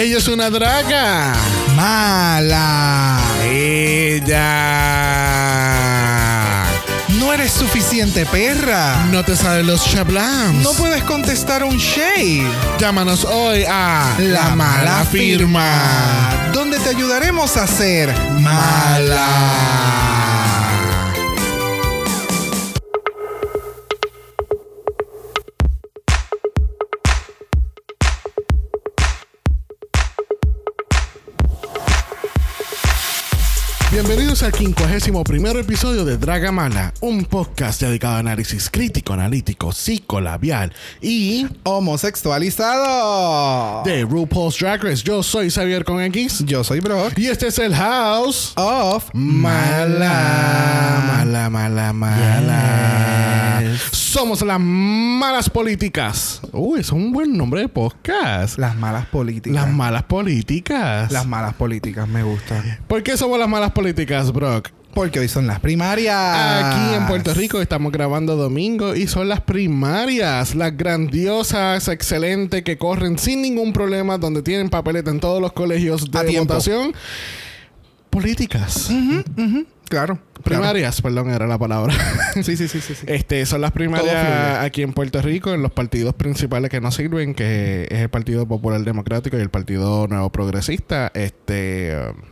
Ella es una draga. Mala. Ella. No eres suficiente perra. No te sabes los chablams. No puedes contestar un shade. Llámanos hoy a La mala firma. Donde te ayudaremos a ser mala. Bienvenido. Bienvenidos al 51 primer episodio de Draga Mala, un podcast dedicado a análisis crítico, analítico, psicolabial y Homosexualizado. de RuPaul's Drag Race. Yo soy Xavier con X Yo soy Brock. y este es el House Of Mala, mala, mala, mala. Yes. Somos las malas políticas. Uy, es un buen nombre de podcast. Las malas políticas. Las malas políticas. Las malas políticas me gustan. ¿Por qué somos las malas políticas, Brock? Porque hoy son las primarias. Aquí en Puerto Rico estamos grabando domingo y son las primarias, las grandiosas, excelentes, que corren sin ningún problema, donde tienen papeleta en todos los colegios de votación. Políticas. Claro. Primarias, perdón, era la palabra. Sí, sí, sí, sí. sí. Este, son las primarias aquí en Puerto Rico, en los partidos principales que no sirven, que es el Partido Popular Democrático y el Partido Nuevo Progresista. Este. um,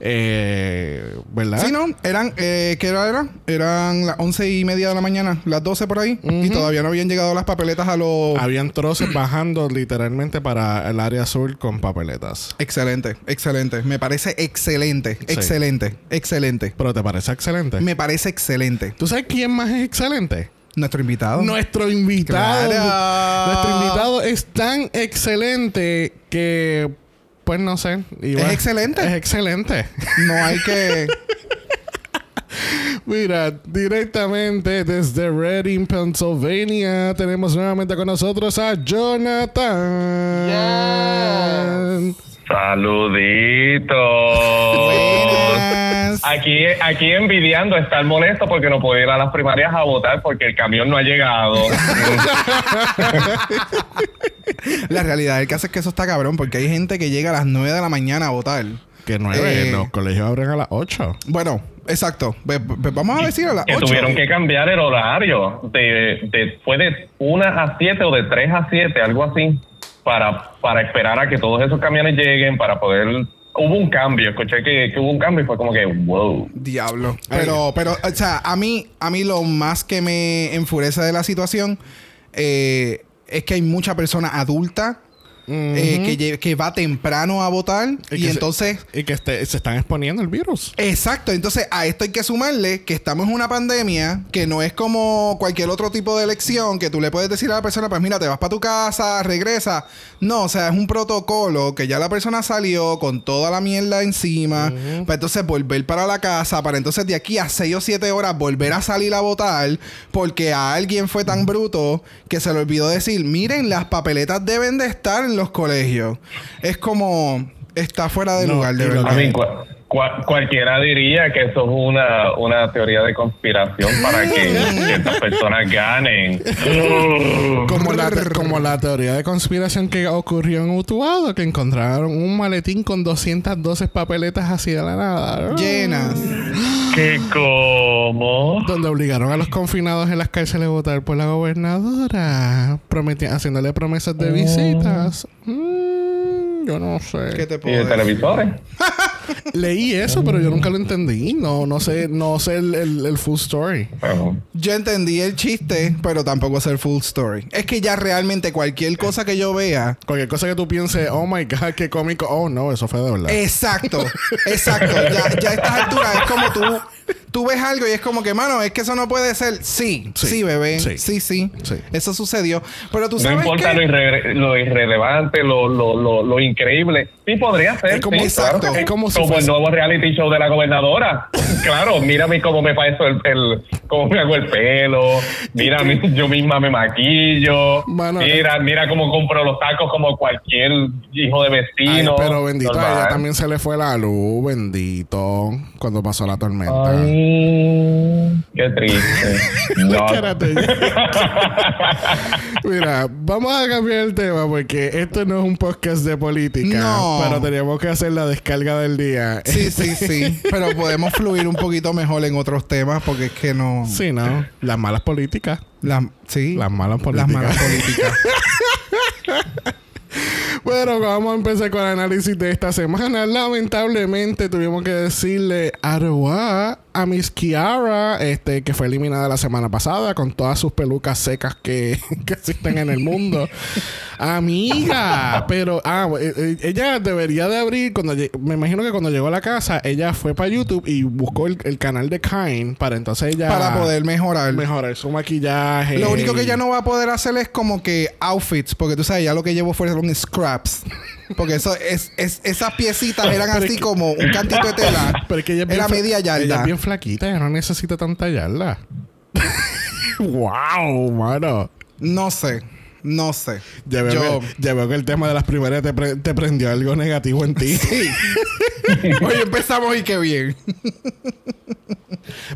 eh, ¿Verdad? Sí, no, eran, eh, ¿qué hora era? Eran las once y media de la mañana, las 12 por ahí, y todavía no habían llegado las papeletas a los... Habían troces bajando literalmente para el área sur con papeletas. Excelente, excelente. Me parece excelente, excelente, excelente. Pero ¿te parece excelente? Me parece excelente. ¿Tú sabes quién más es excelente? Nuestro invitado. Nuestro invitado. Claro. Nuestro invitado es tan excelente que, pues no sé. iba- ¿Es excelente? Es excelente. No hay que... Mira, directamente desde Reading, Pennsylvania, tenemos nuevamente con nosotros a Jonathan. Saluditos. Aquí, aquí envidiando estar molesto porque no puedo ir a las primarias a votar porque el camión no ha llegado. La realidad del caso es que eso está cabrón porque hay gente que llega a las 9 de la mañana a votar. Que nueve, Eh. los colegios abren a las 8. Bueno, exacto. Vamos a decir a las que 8. tuvieron que cambiar el horario. De, de, fue de 1 a 7 o de 3 a 7, algo así, para, para esperar a que todos esos camiones lleguen, para poder... Hubo un cambio, escuché que, que hubo un cambio y fue como que, wow. Diablo. Pero, pero, o sea, a mí, a mí lo más que me enfurece de la situación eh, es que hay mucha persona adulta eh, que, va temprano a votar y, se- entonces... y que este- se están exponiendo el virus. Exacto, entonces a esto hay que sumarle que estamos en una pandemia que no es como cualquier otro tipo de elección que tú le puedes decir a la persona, pues mira, te vas para tu casa, regresa. No, o sea, es un protocolo que ya la persona salió con toda la mierda encima, para entonces volver para la casa, para entonces de aquí a 6 o 7 horas volver a salir a votar porque a alguien fue tan bruto que se le olvidó decir, miren, las papeletas deben de estar en los colegios. Es como... Está fuera de No, lugar, de verdad. Cualquiera diría que eso es una, una teoría de conspiración para que ciertas personas ganen. Como la, te- como la teoría de conspiración que ocurrió en Utuado, que encontraron un maletín con 212 papeletas así de la nada. llenas. ¿Qué cómo? Donde obligaron a los confinados en las cárceles a votar por la gobernadora, prometi- haciéndole promesas de visitas. Mm, yo no sé. ¿Qué te ¿Y puedo de decir? televisores? Leí eso, pero yo nunca lo entendí. No, no sé, no sé el, el- el full story. Yo entendí el chiste, pero tampoco sé el full story. Es que ya realmente cualquier cosa que yo vea. Cualquier cosa que tú pienses, oh my god, qué cómico. Oh no, eso fue de verdad. Exacto, exacto. Ya, ya a estas alturas es como tú. Tú ves algo y es como que, mano, es que eso no puede ser. Sí, sí, Sí, bebé. sí, Sí, sí, sí. Eso sucedió. Pero tú no sabes importa que... lo, irre- lo irrelevante, lo, lo, lo, lo increíble. Sí, podría ser. Es como- sí, exacto, claro que es sí. Como el nuevo reality show de la gobernadora. claro, mírame cómo me paso el, el cómo me hago el pelo. Mira, mi- yo misma me maquillo. Mano, mira, mira cómo compro los tacos como cualquier hijo de Ay, vecino. pero bendito, a ella también se le fue la luz, bendito, cuando pasó la tormenta. Ay, qué triste. No. Mira, vamos a cambiar el tema porque esto no es un podcast de política. No. Pero teníamos que hacer la descarga del día. Sí, sí, sí. Pero podemos fluir un poquito mejor en otros temas porque es que no. Sí, ¿no? Las malas políticas. La- sí. Las malas políticas. Las malas políticas. Bueno, vamos a empezar con el análisis de esta semana. Lamentablemente tuvimos que decirle arroa a Miss Kiara, este, que fue eliminada la semana pasada con todas sus pelucas secas que, que existen en el mundo. Amiga, pero ah, eh, eh, ella debería de abrir cuando me imagino que cuando llegó a la casa ella fue para YouTube y buscó el, el canal de Kine para entonces ella para poder mejorar. mejorar su maquillaje. Lo único que ella no va a poder hacer es como que outfits, porque tú sabes, ya lo que llevó scraps. Porque eso es, es- esas piecitas eran así que- como un cantito de tela. Pero es que ella es bien Era media Ella yarda. es bien flaquita, ella no necesita tanta yarda. wow, mano. No sé. No sé. Ya veo, Yo- que, ya veo que el tema de las primeras te, pre- te prendió algo negativo en ti. Hoy empezamos y qué bien.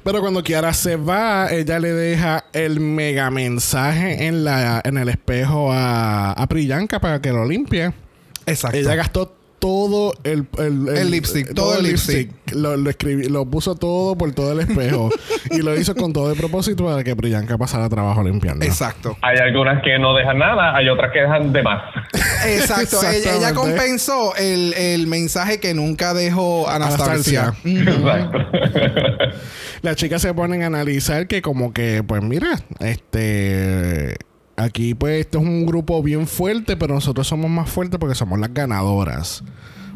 Pero cuando Kiara se va, ella le deja el mega mensaje en, la, en el espejo a, a Priyanka para que lo limpie. Exacto. Ella gastó todo el, el, El lipstick, todo el lipstick. Lo, lo, escribí- lo puso todo por todo el espejo. y lo hizo con todo el propósito para que Priyanka pasara trabajo limpiando. Exacto. Hay algunas que no dejan nada, hay otras que dejan de más. Exacto. ella, compensó el, el mensaje que nunca dejó Anastasia. Anastasia. Exacto. Las chicas se ponen a analizar que como que, pues mira, este... Aquí pues esto es un grupo bien fuerte, pero nosotros somos más fuertes porque somos las ganadoras.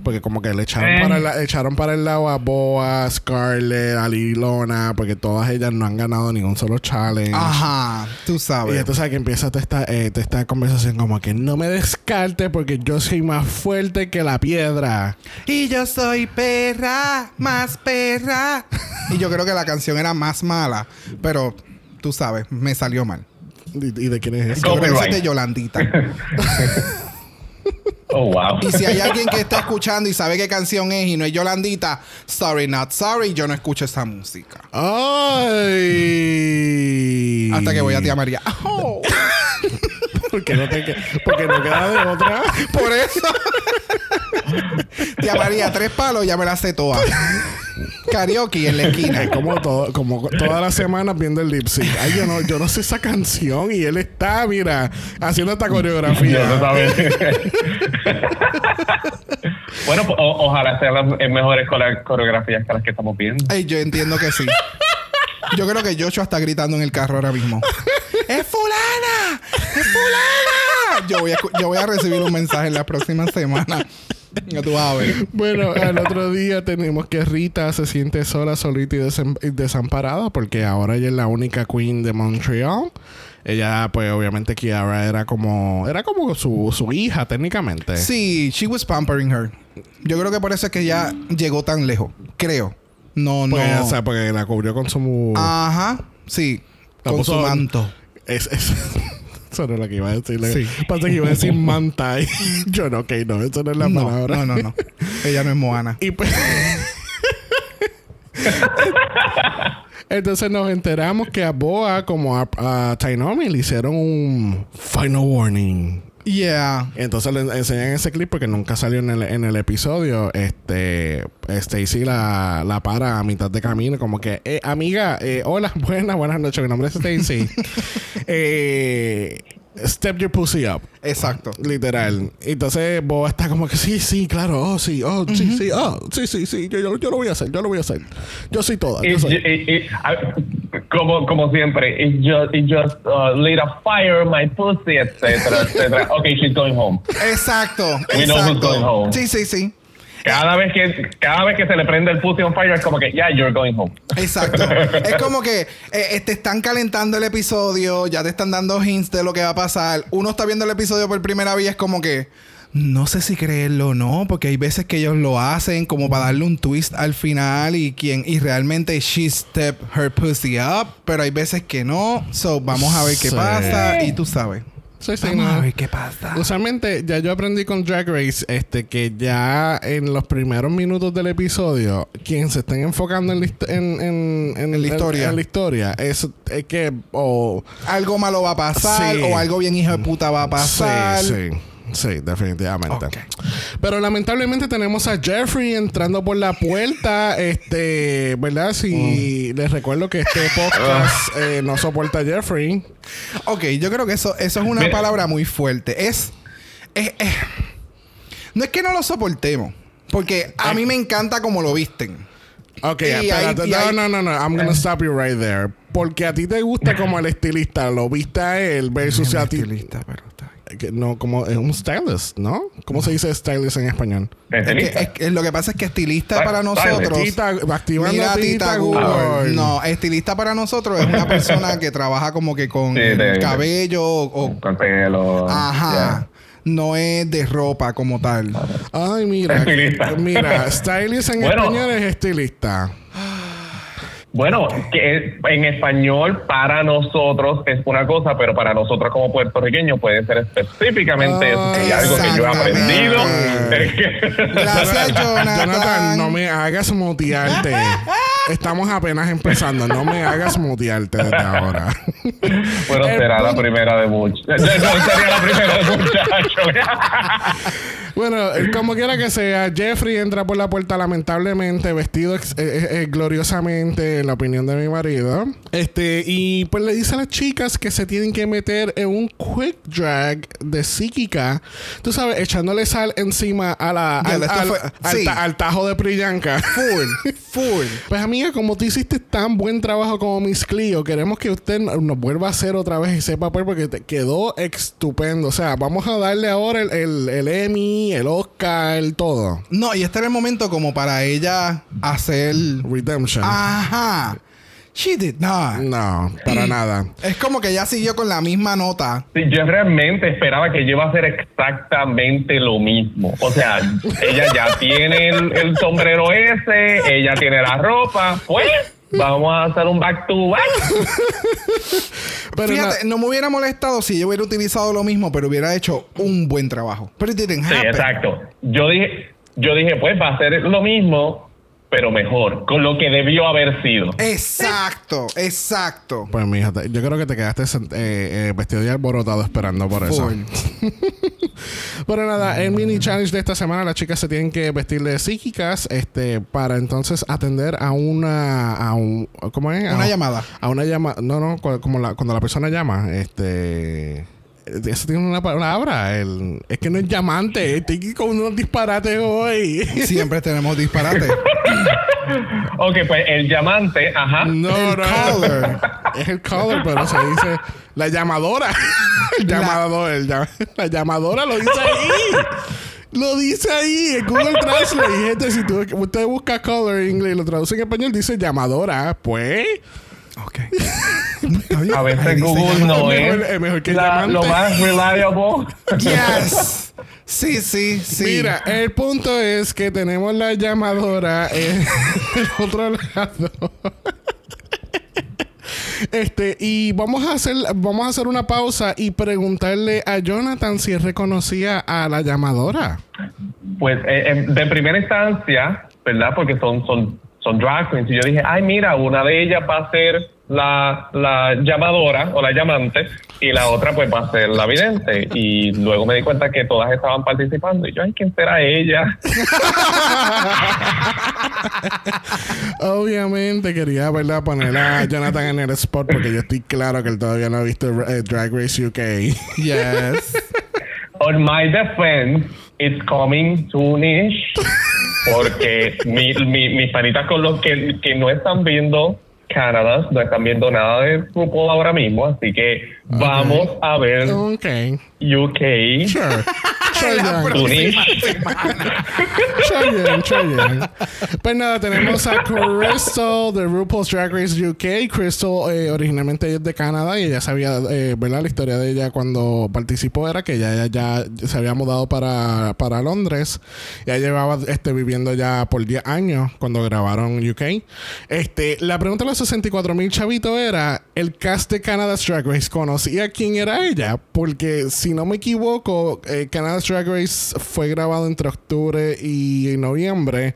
Porque como que le echaron, Eh. para, el, la- echaron para el lado a Boa, Scarlett, a Lilona, porque todas ellas no han ganado ningún solo challenge. Ajá. Tú Y sabes. entonces aquí empieza toda esta, eh, toda esta conversación como que no me descarte porque yo soy más fuerte que la piedra. Y yo soy perra, más perra. y yo creo que la canción era más mala, pero tú sabes, me salió mal. ¿Y, de quién es eso? Yo creo que esa es Copyright. de Yolandita. Oh, wow. Y si hay alguien que está escuchando y sabe qué canción es y no es Yolandita, sorry, not sorry, yo no escucho esa música. ¡Ay! Hasta que voy a tía María. Oh, Porque no, te, que- porque no queda de otra. por eso. tía María, tres palos, ya me las sé todas. Karaoke en la esquina. Es como todo, como todas las semanas viendo el lip sync. Ay, yo no, yo no sé esa canción y él está, mira, haciendo esta coreografía. bueno, pues, o- ojalá sean las mejores core- coreografías que las que estamos viendo. Ay, yo entiendo que sí. Yo creo que Joshua está gritando en el carro ahora mismo. ¡Es fulana! ¡Es fulana! Yo voy, a, yo voy a recibir un mensaje en la próxima semana. Ya tú vas a ver. Bueno, al otro día tenemos que Rita se siente sola, solita y desem- y desamparada porque ahora ella es la única queen de Montreal. Ella, pues, obviamente, Kiara era como, era como su, su hija, técnicamente. Sí, she was pampering her. Yo creo que por eso es que ya llegó tan lejos. Creo. No, no. Pues, o sea, porque la cubrió con su. Ajá. Sí. La Con su manto. Es, es- eso no es lo que iba a decir. Sí. Pasa que iba a decir manta. y yo no, ok, no, eso no es la No, palabra. no, no, no. Ella no es Moana. Y pues. Entonces nos enteramos que a Boa como a, a Tainomi le hicieron un final warning. Yeah. Entonces le enseñan ese clip porque nunca salió en el, en el episodio. Este Stacy la, la para a mitad de camino, como que, eh, amiga, eh, hola, buenas, buenas noches. Mi nombre es Stacy. eh, step your pussy up. Exacto. Literal. Entonces Boba está como que sí, sí, claro, oh, sí, oh, sí, sí, oh, sí, sí, sí, yo, yo, yo lo voy a hacer, yo lo voy a hacer. Yo soy toda. Yo It's soy. it- it- I- como, como siempre, it just, it just uh, lit a fire my pussy, etcétera, etcétera. Okay, she's going home. Exacto. We know who's going Exacto. home. Sí, sí, sí. Cada vez que cada vez que se le prende el pussy on fire es como que, yeah, you're going home. Exacto. es como que eh, te están calentando el episodio, ya te están dando hints de lo que va a pasar. Uno está viendo el episodio por primera vez y es como que no sé si creerlo o no, porque hay veces que ellos lo hacen como para darle un twist al final y quien y realmente she step her pussy up, pero hay veces que no. So vamos a ver qué Sí. pasa y tú sabes. Sí, sí, Vamos no. a ver qué pasa. Usualmente, ya yo aprendí con Drag Race este, que ya en los primeros minutos del episodio, quien se estén enfocando en la, en, en, en la historia. en la historia es, es que. O, Algo malo va a pasar Sí. o algo bien hijo de puta va a pasar. Sí, sí. Sí, definitivamente. Pero lamentablemente tenemos a Jeffrey entrando por la puerta. Este, ¿verdad? Si Mm. les recuerdo que este podcast eh, no soporta a Jeffrey. Ok, yo creo que eso, eso es una Mira. palabra muy fuerte. Es, es- es- No es que no lo soportemos. Porque a mí me encanta como lo visten. Ok, espérate. no, no, no, no. I'm gonna stop you right there. Porque a ti te gusta como el estilista. Lo viste a él versus a ti. Estilista, pero. Que no, como es un stylist, ¿no? ¿Cómo se dice stylist en español? Es que, Estilista. es que lo que pasa es que estilista para nosotros. Tita, activando Mira, Tita Tita Google. No, estilista para nosotros es una persona que trabaja como que con Sí, de- cabello o. Con pelo. Ajá. No es de ropa como tal. Ay, mira. Estilista. Mira, stylist en Bueno. español es estilista. Bueno, que en español para nosotros es una cosa, pero para nosotros como puertorriqueños puede ser específicamente eso. Ah, algo que yo he aprendido Gracias, Jonathan. Jonathan, no me hagas mutearte. Estamos apenas empezando. No me hagas mutearte desde ahora. bueno, será la primera de muchos. No, sería la primera de muchachos. Bueno, eh, como quiera que sea, Jeffrey entra por la puerta lamentablemente, vestido ex- eh, eh, gloriosamente, en la opinión de mi marido. Este, y pues le dice a las chicas que se tienen que meter en un quick drag de psíquica. Tú sabes, echándole sal encima a la, al, esto al- fue- al sí. ta- al tajo de Priyanka. Full, full. Pues amiga, como tú hiciste tan buen trabajo como Miss Clio, queremos que usted no- nos vuelva a hacer otra vez ese papel porque te quedó estupendo. O sea, vamos a darle ahora el, el, el Emmy, el Oscar, el todo. No, y este era el momento como para ella hacer. Redemption. Ajá. She did not. No, para nada. Es como que ella siguió con la misma nota. Sí, yo realmente esperaba que ella iba a hacer exactamente lo mismo. O sea, ella ya tiene el, el sombrero ese, ella tiene la ropa, pues vamos a hacer un back to back. Pero Fíjate, no me hubiera molestado si yo hubiera utilizado lo mismo, pero hubiera hecho un buen trabajo. Pero it didn't Sí, happen. exacto. Yo dije, yo dije, pues va a ser lo mismo, pero mejor, con lo que debió haber sido. Exacto, exacto. pues mija, yo creo que te quedaste eh, eh, vestido y alborotado esperando por eso. Pero nada, el mini challenge de esta semana, las chicas se tienen que vestir de psíquicas, este, para entonces atender a una, a un, ¿cómo es? A- Una llamada. A una llamada, no, no, como la, cuando la persona llama, este, eso tiene una palabra, el, es que no es llamante, estoy con unos disparates hoy. Siempre tenemos disparate. Ok, pues el llamante, ajá. No, El no, es el caller, pero se dice la llamadora. el La- llamador, el llam- la llamadora lo dice ahí. Lo dice ahí en Google Translate. Y, Gente, si tú, usted busca caller en inglés y lo traduce en español, dice llamadora. Pues, ok. A veces dice Google no Es es mejor- es mejor que la- llamante. lo más reliable. Yes. Sí, sí, sí. mira, el punto es que tenemos la llamadora en el otro lado. Este, y vamos a hacer, vamos a hacer una pausa y preguntarle a Jonathan si reconocía a la llamadora. Pues eh, eh, de primera instancia, ¿verdad? Porque son, son, son drag queens. Y yo dije, ay, mira, una de ellas va a ser la, la llamadora o la llamante y la otra pues va a ser la vidente. Y luego me di cuenta que todas estaban participando. Y yo, ay, ¿quién será ella? Obviamente quería ¿verdad? poner a Jonathan en el spot porque yo estoy claro que él todavía no ha visto eh, Drag Race UK. Yes. On my defense, it's coming soonish. Porque mi, mi, mis panitas con los que, que no están viendo Canadá, no están viendo nada de RuPaul ahora mismo. Así que vamos a ver. UK. Sure. Chayanne. próxima Tunish. semana. Chayanne, Chayanne. Pues nada, tenemos a Crystal de RuPaul's Drag Race UK. Crystal eh, originalmente ella es de Canadá y ella sabía, eh, ¿verdad? La historia de ella cuando participó era que ella, ella ya se había mudado para, para Londres. Ya llevaba este, viviendo ya por 10 años cuando grabaron UK. Este, la pregunta de los 64 mil chavitos era: ¿el cast de Canada's Drag Race conocía quién era ella? Porque si no me equivoco, eh, Canada's Drag Race fue grabado entre octubre y noviembre.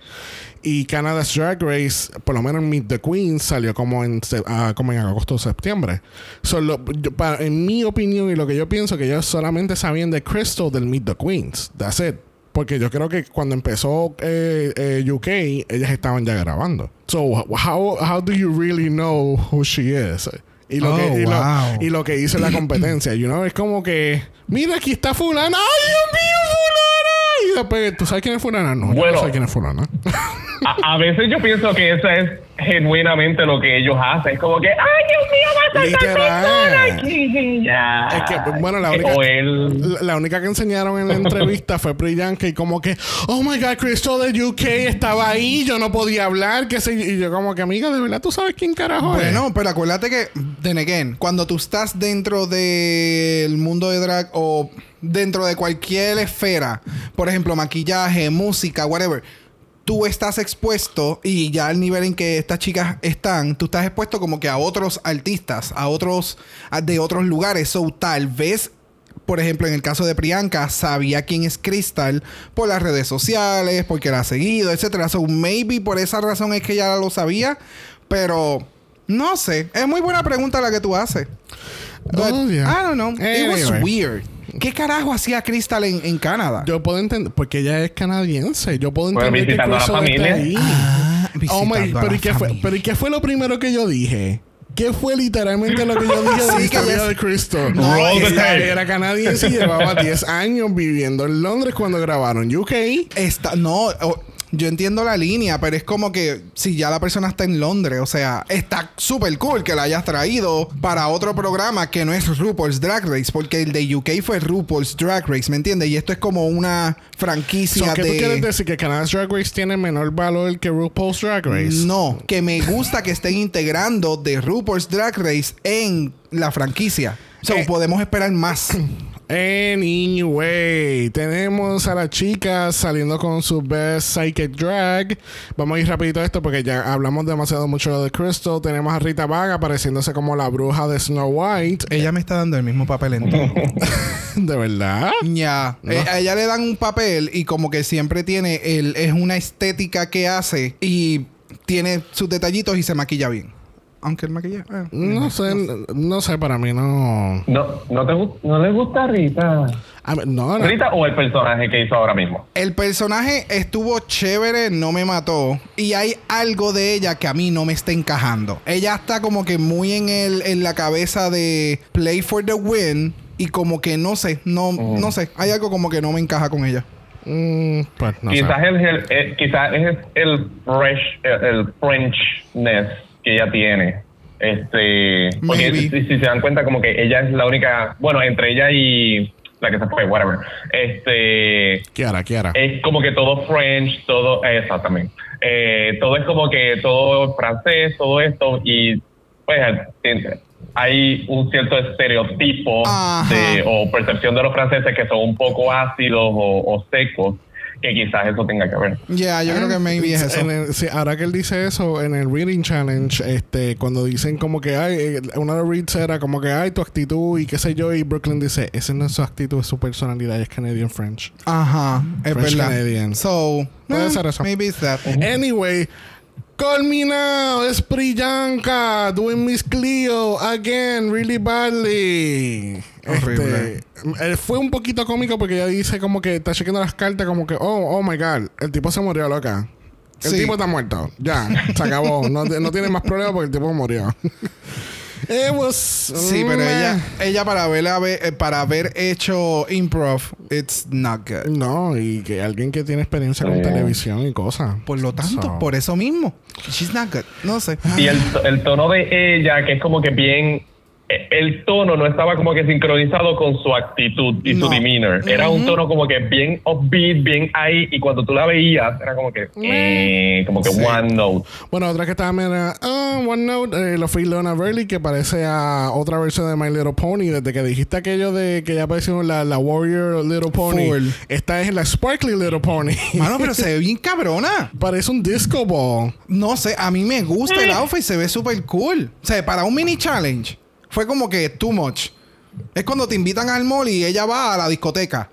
Y Canada's Drag Race, por lo menos Meet the Queen, salió como en, ah, como en agosto o septiembre. Yo- para- en mi opinión y lo que yo pienso, que ellos solamente sabían de Crystal del Meet the Queens. That's it. Porque yo creo que cuando empezó eh, eh, UK, ellas estaban ya grabando. So, how, how do you really know who she is? Y lo, Oh, que, y, lo- wow. y lo que hizo la competencia. You know, es como que, mira, aquí está fulana. ¡Ay, Dios mío, fulana! Y después, ¿tú sabes quién es fulana? No, yo no Bueno. sé quién es fulana. A, a veces yo pienso que eso es genuinamente lo que ellos hacen. Es como que, ¡ay, Dios mío, va a persona aquí! Ya. Es que, bueno, la única- O él... La, la única que enseñaron en la entrevista fue Priyanka y como que, oh my god, Crystal de UK estaba ahí, yo no podía hablar, que sé yo. Y yo como que, amiga, de verdad tú sabes quién carajo es. Bueno, pero acuérdate que, then again, cuando tú estás dentro del mundo de drag o dentro de cualquier esfera, por ejemplo, maquillaje, música, whatever, tú estás expuesto y ya al nivel en que estas chicas están, tú estás expuesto como que a otros artistas, a otros a- de otros lugares. So, tal vez por ejemplo, en el caso de Priyanka, sabía quién es Crystal por las redes sociales, porque la ha seguido, etcétera. So, maybe por esa razón es que ya lo sabía, pero no sé. Es muy buena pregunta la que tú haces. But, Oh, yeah. I don't know. It was weird. ¿Qué carajo hacía Crystal en, en Canadá? Yo puedo entender, porque ella es canadiense, yo puedo Bueno, entender que visitando a la Crystal familia. ahí. Ah, Oh my, pero, la ¿y qué fue, pero ¿y qué fue lo primero que yo dije? ¿Qué fue literalmente lo que yo dije de Sí, la historia de Crystal? No, Roll que the ella tape. era canadiense y llevaba 10 años viviendo en Londres cuando grabaron UK. Está, no, yo entiendo la línea, pero es como que si ya la persona está en Londres, o sea, está súper cool que la hayas traído para otro programa que no es RuPaul's Drag Race, porque el de UK fue RuPaul's Drag Race, ¿me entiendes? Y esto es como una franquicia So, ¿Qué tú quieres de... decir? ¿Que Canada's Drag Race tiene menor valor que RuPaul's Drag Race? No, que me gusta que estén integrando de RuPaul's Drag Race en la franquicia. So, Eh. podemos esperar más. Anyway, tenemos a las chicas saliendo con su best psychic drag. Vamos a ir rapidito a esto porque ya hablamos demasiado mucho de Crystal. Tenemos a Rita Vaga apareciéndose como la bruja de Snow White. Ella me está dando el mismo papel en todo. ¿De verdad? Ya. Eh, a ella le dan un papel y como que siempre tiene el, es una estética que hace y tiene sus detallitos y se maquilla bien. Aunque el maquillaje. eh, No sé, no sé, para mí no. No, no, te, no le gusta Rita. A no, no. Rita o el personaje que hizo ahora mismo. El personaje estuvo chévere, no me mató. Y hay algo de ella que a mí no me está encajando. Ella está como que muy en el, en la cabeza de play for the win. Y como que no sé, no, no sé. Hay algo como que no me encaja con ella. Mm, pues no quizás, el, el- eh, quizás es el fresh, el, el Frenchness que ella tiene. Este, porque si, si se dan cuenta como que ella es la única, bueno, entre ella y la que se fue, whatever. Este, Kiara, Kiara. es como que todo French, todo, exactamente. Eh, todo es como que todo francés, todo esto, y pues eh, hay un cierto estereotipo de, o percepción de los franceses que son un poco ácidos o, o secos, que quizás eso tenga que ver. Ya, yo creo que maybe es eso. En el- sí, ahora que él dice eso, en el Reading Challenge, este, cuando dicen como que hay, eh, uno de los reads era como que hay tu actitud y qué sé yo, y Brooklyn dice, esa no es su actitud, es su personalidad, es Canadian French. Ajá, es French verdad. Canadian. So, Puede eh, ser eso. Maybe it's that. Anyway, culminado, es Priyanka doing Miss Cleo again, really badly. Horrible. Este, eh, fue un poquito cómico porque ella dice como que está chequeando las cartas, como que, oh, oh my god, el tipo se murió loca. El Sí. tipo está muerto. Ya, se acabó. No, no tiene más problemas porque el tipo murió. It was. Sí, pero meh. ella, ella para haber, eh, para haber hecho improv, it's not good. No, y que alguien que tiene experiencia con televisión y cosas. Por lo tanto, So. por eso mismo. She's not good. No sé. Y el, el tono de ella, que es como que bien eh, el tono no estaba como que sincronizado con su actitud y No. su demeanor. Era un tono como que bien upbeat, bien ahí, y cuando tú la veías, era como que, eh, como que Sí. one note. Bueno, otra que estaba mira, ah, OneNote, eh, lo fue Lona Burley, que parece a otra versión de My Little Pony. Desde que dijiste aquello de que ya apareció la, la Warrior Little Pony, Full. esta es la Sparkly Little Pony. Mano, pero se ve bien cabrona. parece un disco ball. No sé, a mí me gusta el outfit, se ve súper cool. O sea, para un mini challenge fue como que too much. Es cuando te invitan al mall y ella va a la discoteca.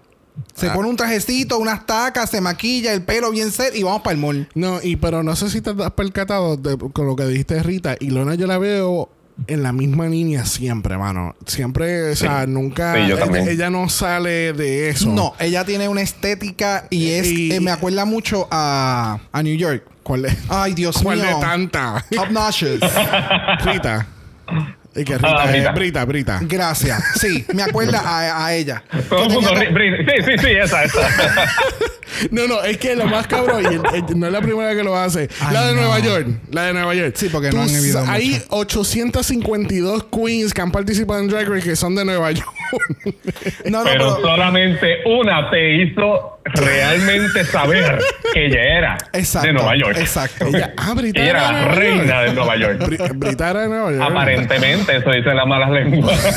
Se pone un trajecito, unas tacas, se maquilla, el pelo bien set y vamos para el mall. No, y pero no sé si te has percatado de- con lo que dijiste Rita. Y Lona yo la veo en la misma línea siempre, mano. Siempre, o sea, nunca. Sí, yo ella, también. ella no sale de eso. No, ella tiene una estética y es. Y- eh, me acuerda mucho a, a New York. ¿Cuál es? Ay, Dios ¿Cuál mío. de tanta? Obnoxious. Rita. Y que Rita, Ah, Rita. Brita, Brita. Gracias. Sí, me acuerda a, a ella. Todo el Que mundo, tenía- sí, sí, sí, esa, esa. No, no, es que lo más cabrón, y el- el- no es la primera que lo hace. Ay, la de no. Nueva York. La de Nueva York. Sí, porque Tú no han habido sa- Hay mucho. 852 queens que han participado en Drag Race que son de Nueva York. No, no, Pero pero. solamente una te hizo realmente saber que ella era Exacto, de Nueva York. exacto. Ella, ah, Brita Ella era la reina de Nueva York. Bri- Brita era de Nueva York. Aparentemente, eso dicen las malas lenguas.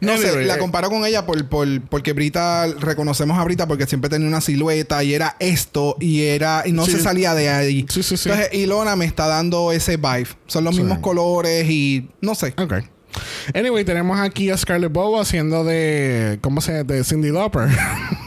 No sé, la eh, comparo con ella por, por, porque Brita, reconocemos a Brita porque siempre tenía una silueta y era esto y era y no Sí. se salía de ahí. Sí, sí, sí. Entonces, Ilona me está dando ese vibe. Son los Sí. mismos colores y no sé. Ok. Anyway, tenemos aquí a Scarlett Bow haciendo de. ¿Cómo se llama? De Cindy Lauper.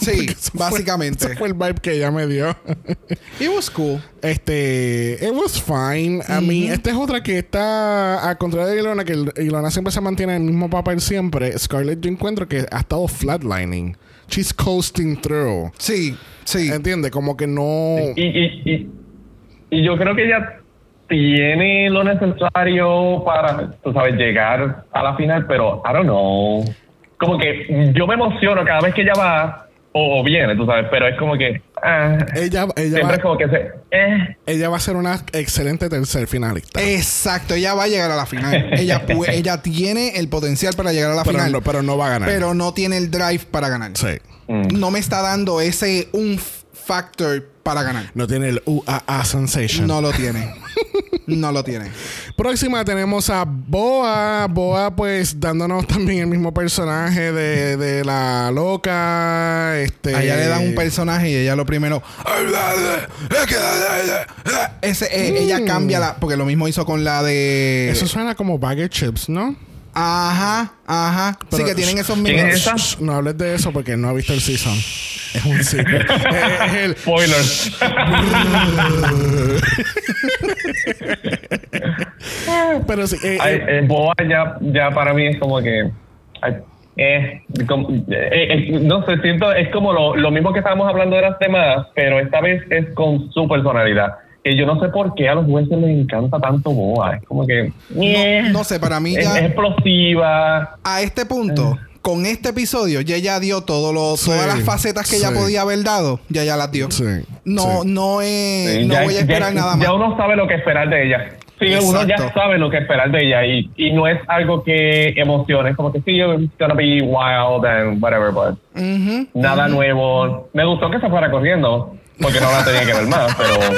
Sí, Eso fue- básicamente. ese fue el vibe que ella me dio. It was cool. Este, it was fine. A mí, esta es otra que está, a contrario de Ilona, que Ilona siempre se mantiene en el mismo papel siempre. Scarlett, yo encuentro que ha estado flatlining. She's coasting through. Sí, sí. ¿Entiendes? Como que no. y, y, y, y yo creo que ella tiene lo necesario para, tú sabes, llegar a la final, pero I don't know. Como que yo me emociono cada vez que ella va o, o viene, tú sabes, pero es como que. ah, Ella, ella, siempre va, es como que se. Eh, ella va a ser una excelente tercer finalista. Exacto, ella va a llegar a la final. ella, ella tiene el potencial para llegar a la pero, final, no, pero no va a ganar. pero no tiene el drive para ganar. sí. mm. No me está dando ese un factor para ganar. No tiene el UAA sensation. No lo tiene. No lo tiene. Próxima tenemos a Boa. Boa, pues, dándonos también el mismo personaje de, de la loca. Este. A ella le dan un personaje y ella lo primero. Ese, eh, Ella cambia la. Porque lo mismo hizo con la de. Eso suena como bag of chips, ¿no? Ajá, ajá. sí, que tienen esos ¿Quién mismos. No hables de eso porque no ha visto el season. Es un secret. es, es el. Spoilers. Pero sí. eh, Ay, eh, eh, Boa ya, ya para mí es como que. como- eh, no sé, siento, es como lo, lo mismo que estábamos hablando de las demás, pero esta vez es con su personalidad. Que yo no sé por qué a los jueces les encanta tanto Boa. Es como que. eh, No, no sé, para mí es, ya. es explosiva. a este punto, con este episodio, ya ella dio todo lo, Sí, todas las facetas que ella sí. podía haber dado, ya ya las dio. sí. No, sí. no es, Eh, no ya- voy a esperar ya- nada más. Ya uno sabe lo que esperar de ella. Sí, uno ya sabe lo que esperar de ella y, y no es algo que emocione. Es como que sí, it's gonna be wild and whatever, but nada nuevo. Me gustó que se fuera corriendo porque no la tenía que ver más, pero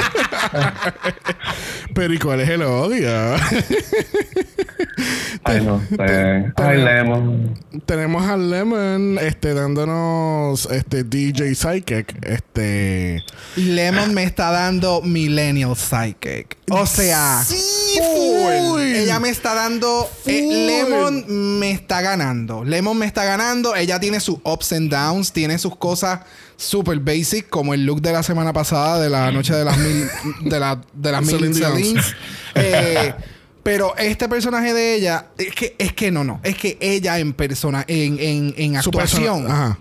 Pero ¿y cuál es el odio? ay no sé. Ay, Lemon. Tenemos a Lemon este, dándonos este, DJ Psychic. Este. Lemon me está dando Millennial Psychic. O sea, Sí, full. ella me está dando. eh. Lemon me está ganando. Lemon me está ganando. Ella tiene sus ups and downs, tiene sus cosas super basic, como el look de la semana pasada de la noche de las mil. de, la, de las mil. Celines. Eh, pero este personaje de ella, es que, es que no, no. Es que ella en persona, en, en, en actuación, persona- Ajá.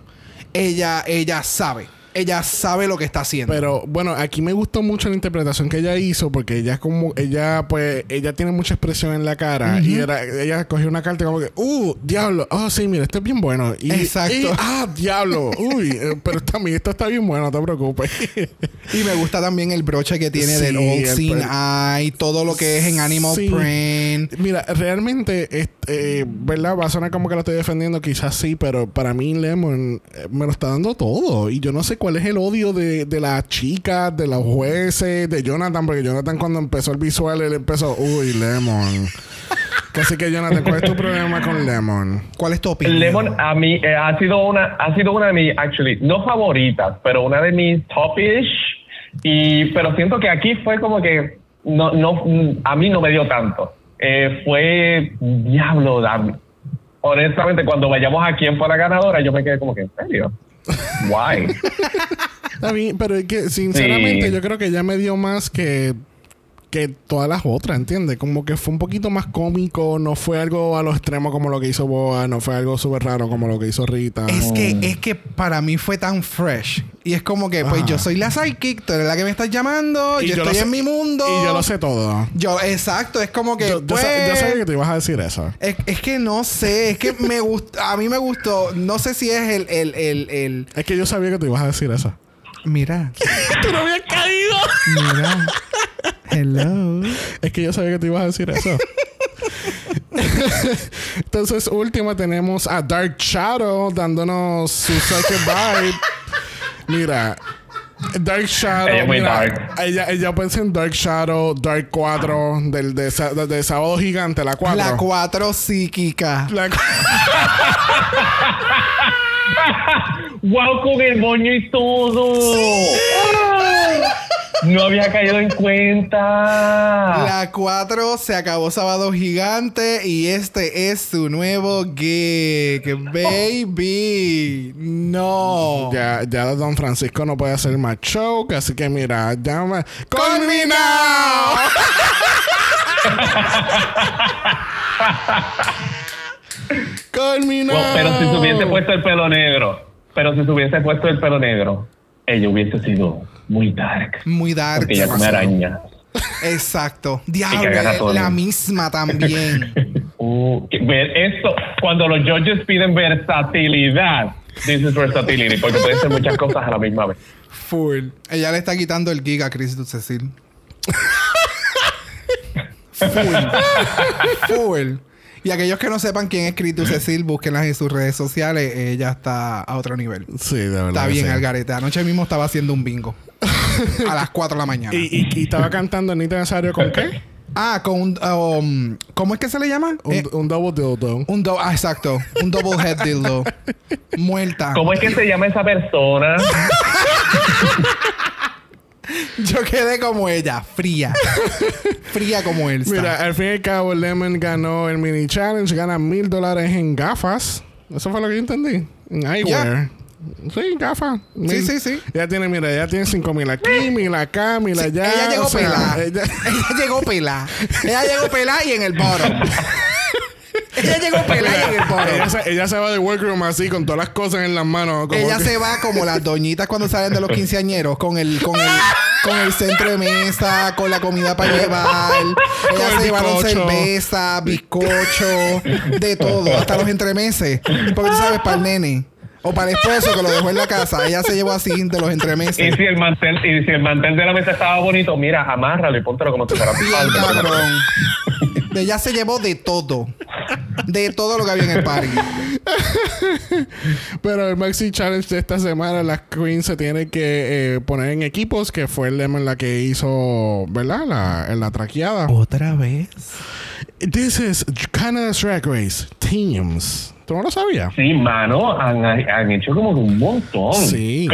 ella, ella sabe. Ella sabe lo que está haciendo. Pero bueno, aquí me gustó mucho la interpretación que ella hizo porque ella como ella pues ella tiene mucha expresión en la cara y era, ella cogió una carta como que, "Uh, diablo. Oh, sí, mira, esto es bien bueno." Y, Exacto. y, ah, diablo. Uy, eh, pero también esto está bien bueno, no te preocupes. Y me gusta también el broche que tiene Sí, del Old Eye, todo lo que es en Animal Sí. Print. Mira, realmente est- eh, ¿verdad? Va a sonar como que lo estoy defendiendo, quizás sí, pero para mí Lemon eh, me lo está dando todo. Y yo no sé cuál es el odio de, de las chicas, de los jueces, de Jonathan, porque Jonathan cuando empezó el visual, él empezó, uy, Lemon. Así que Jonathan, ¿cuál es tu problema con Lemon? ¿Cuál es tu opinión? Lemon a mí eh, ha sido una ha sido una de mis actually no favoritas, pero una de mis top-ish y pero siento que aquí fue como que no no a mí no me dio tanto. Eh, fue diablo, Dami. Honestamente, cuando vayamos a quién fue la ganadora, yo me quedé como que en serio. Why? A mí, pero es que sinceramente Sí. yo creo que ya me dio más que que todas las otras, ¿entiendes? Como que fue un poquito más cómico, no fue algo a los extremos como lo que hizo Boa, no fue algo súper raro como lo que hizo Rita. Es que, es que para mí fue tan fresh. Y es como que, pues Ajá. yo soy la psychic, tú eres la que me estás llamando, Y yo, lo estoy sé- en mi mundo. Y yo lo sé todo. Yo, exacto, es como que. Yo, yo pues, sa- yo sabía que te ibas a decir eso. es, es que no sé, es que me gusta, a mí me gustó, no sé si es el, el, el, el- Es que yo sabía que te ibas a decir eso. mira, ¡Tú no habías caído! mira, hello. Es que yo sabía que te ibas a decir eso. Entonces, última tenemos a Dark Shadow dándonos su second vibe. Mira, Dark Shadow. Ella es muy mira, dark. Ella, ella en Dark Shadow, Dark 4, del de, de- de Sábado Gigante, la 4. La cuatro psíquica. La cu- wow, con el moño y todo. No había caído en cuenta. La 4 se acabó Sábado Gigante y este es su nuevo gig. Baby. No. Ya, ya Don Francisco no puede hacer más show, así que mira, llama. ¡Culminado! Well, pero si se hubiese puesto el pelo negro, pero si se hubiese puesto el pelo negro, ella hubiese sido muy dark. Muy dark. Porque ella come araña. Exacto. Diablo, la misma también. Uh, ver esto, cuando los judges piden versatilidad, this is versatility, porque pueden ser muchas cosas a la misma vez. Full. Ella le está quitando el gig a Chris Cecil. Full. Full. Y aquellos que no sepan quién es Chris Cecil, búsquenlas en sus redes sociales. Ella está a otro nivel. Sí, de verdad. Está bien, sí. Algarete. Anoche mismo estaba haciendo un bingo. a las 4 de la mañana. ¿Y, y, y estaba cantando Anita Nazario con qué? Ah, con un... um, ¿Cómo es que se le llama? Un, Eh, un double dildo. un do- ah, exacto. Un double head dildo. Muerta. ¿Cómo es que se llama esa persona? Yo quedé como ella. Fría. Fría como él. Mira, al fin y al cabo, Lemon ganó el mini challenge, gana mil dólares en gafas. Eso fue lo que yo entendí. En eyewear. Sí, gafas. Sí, sí, sí. Ya tiene, mira, ya tiene cinco mil aquí, mil acá, mil Sí, allá. ella llegó pelada. ella- Ella llegó pelada. Ella llegó pelada y en el bottom. Ella llegó pelada y en el ella, se, ella se va de workroom así, con todas las cosas en las manos. como Ella que- se va como las doñitas cuando salen de los quinceañeros con el, con el, con el centro de mesa, con la comida para llevar. Con Ellas el se llevaron cerveza, bizcocho, de todo, hasta los entremeses. Porque tú sabes, para el nene o para el esposo que lo dejó en la casa, ella se llevó así de los Y entremeses. si el mantel, y si el mantel de la mesa estaba bonito, mira, amárralo y póntelo como si fuera cabrón. Ella se llevó de todo. De todo lo que había en el party. Pero el Maxi Challenge de esta semana, las queens se tienen que eh, poner en equipos, que fue el Lemon la que hizo, ¿verdad? La, en la traqueada. ¿Otra vez? This is Canada's Drag Race Teams. ¿Tú no lo sabías? Sí, mano, han, han hecho como un montón. Sí.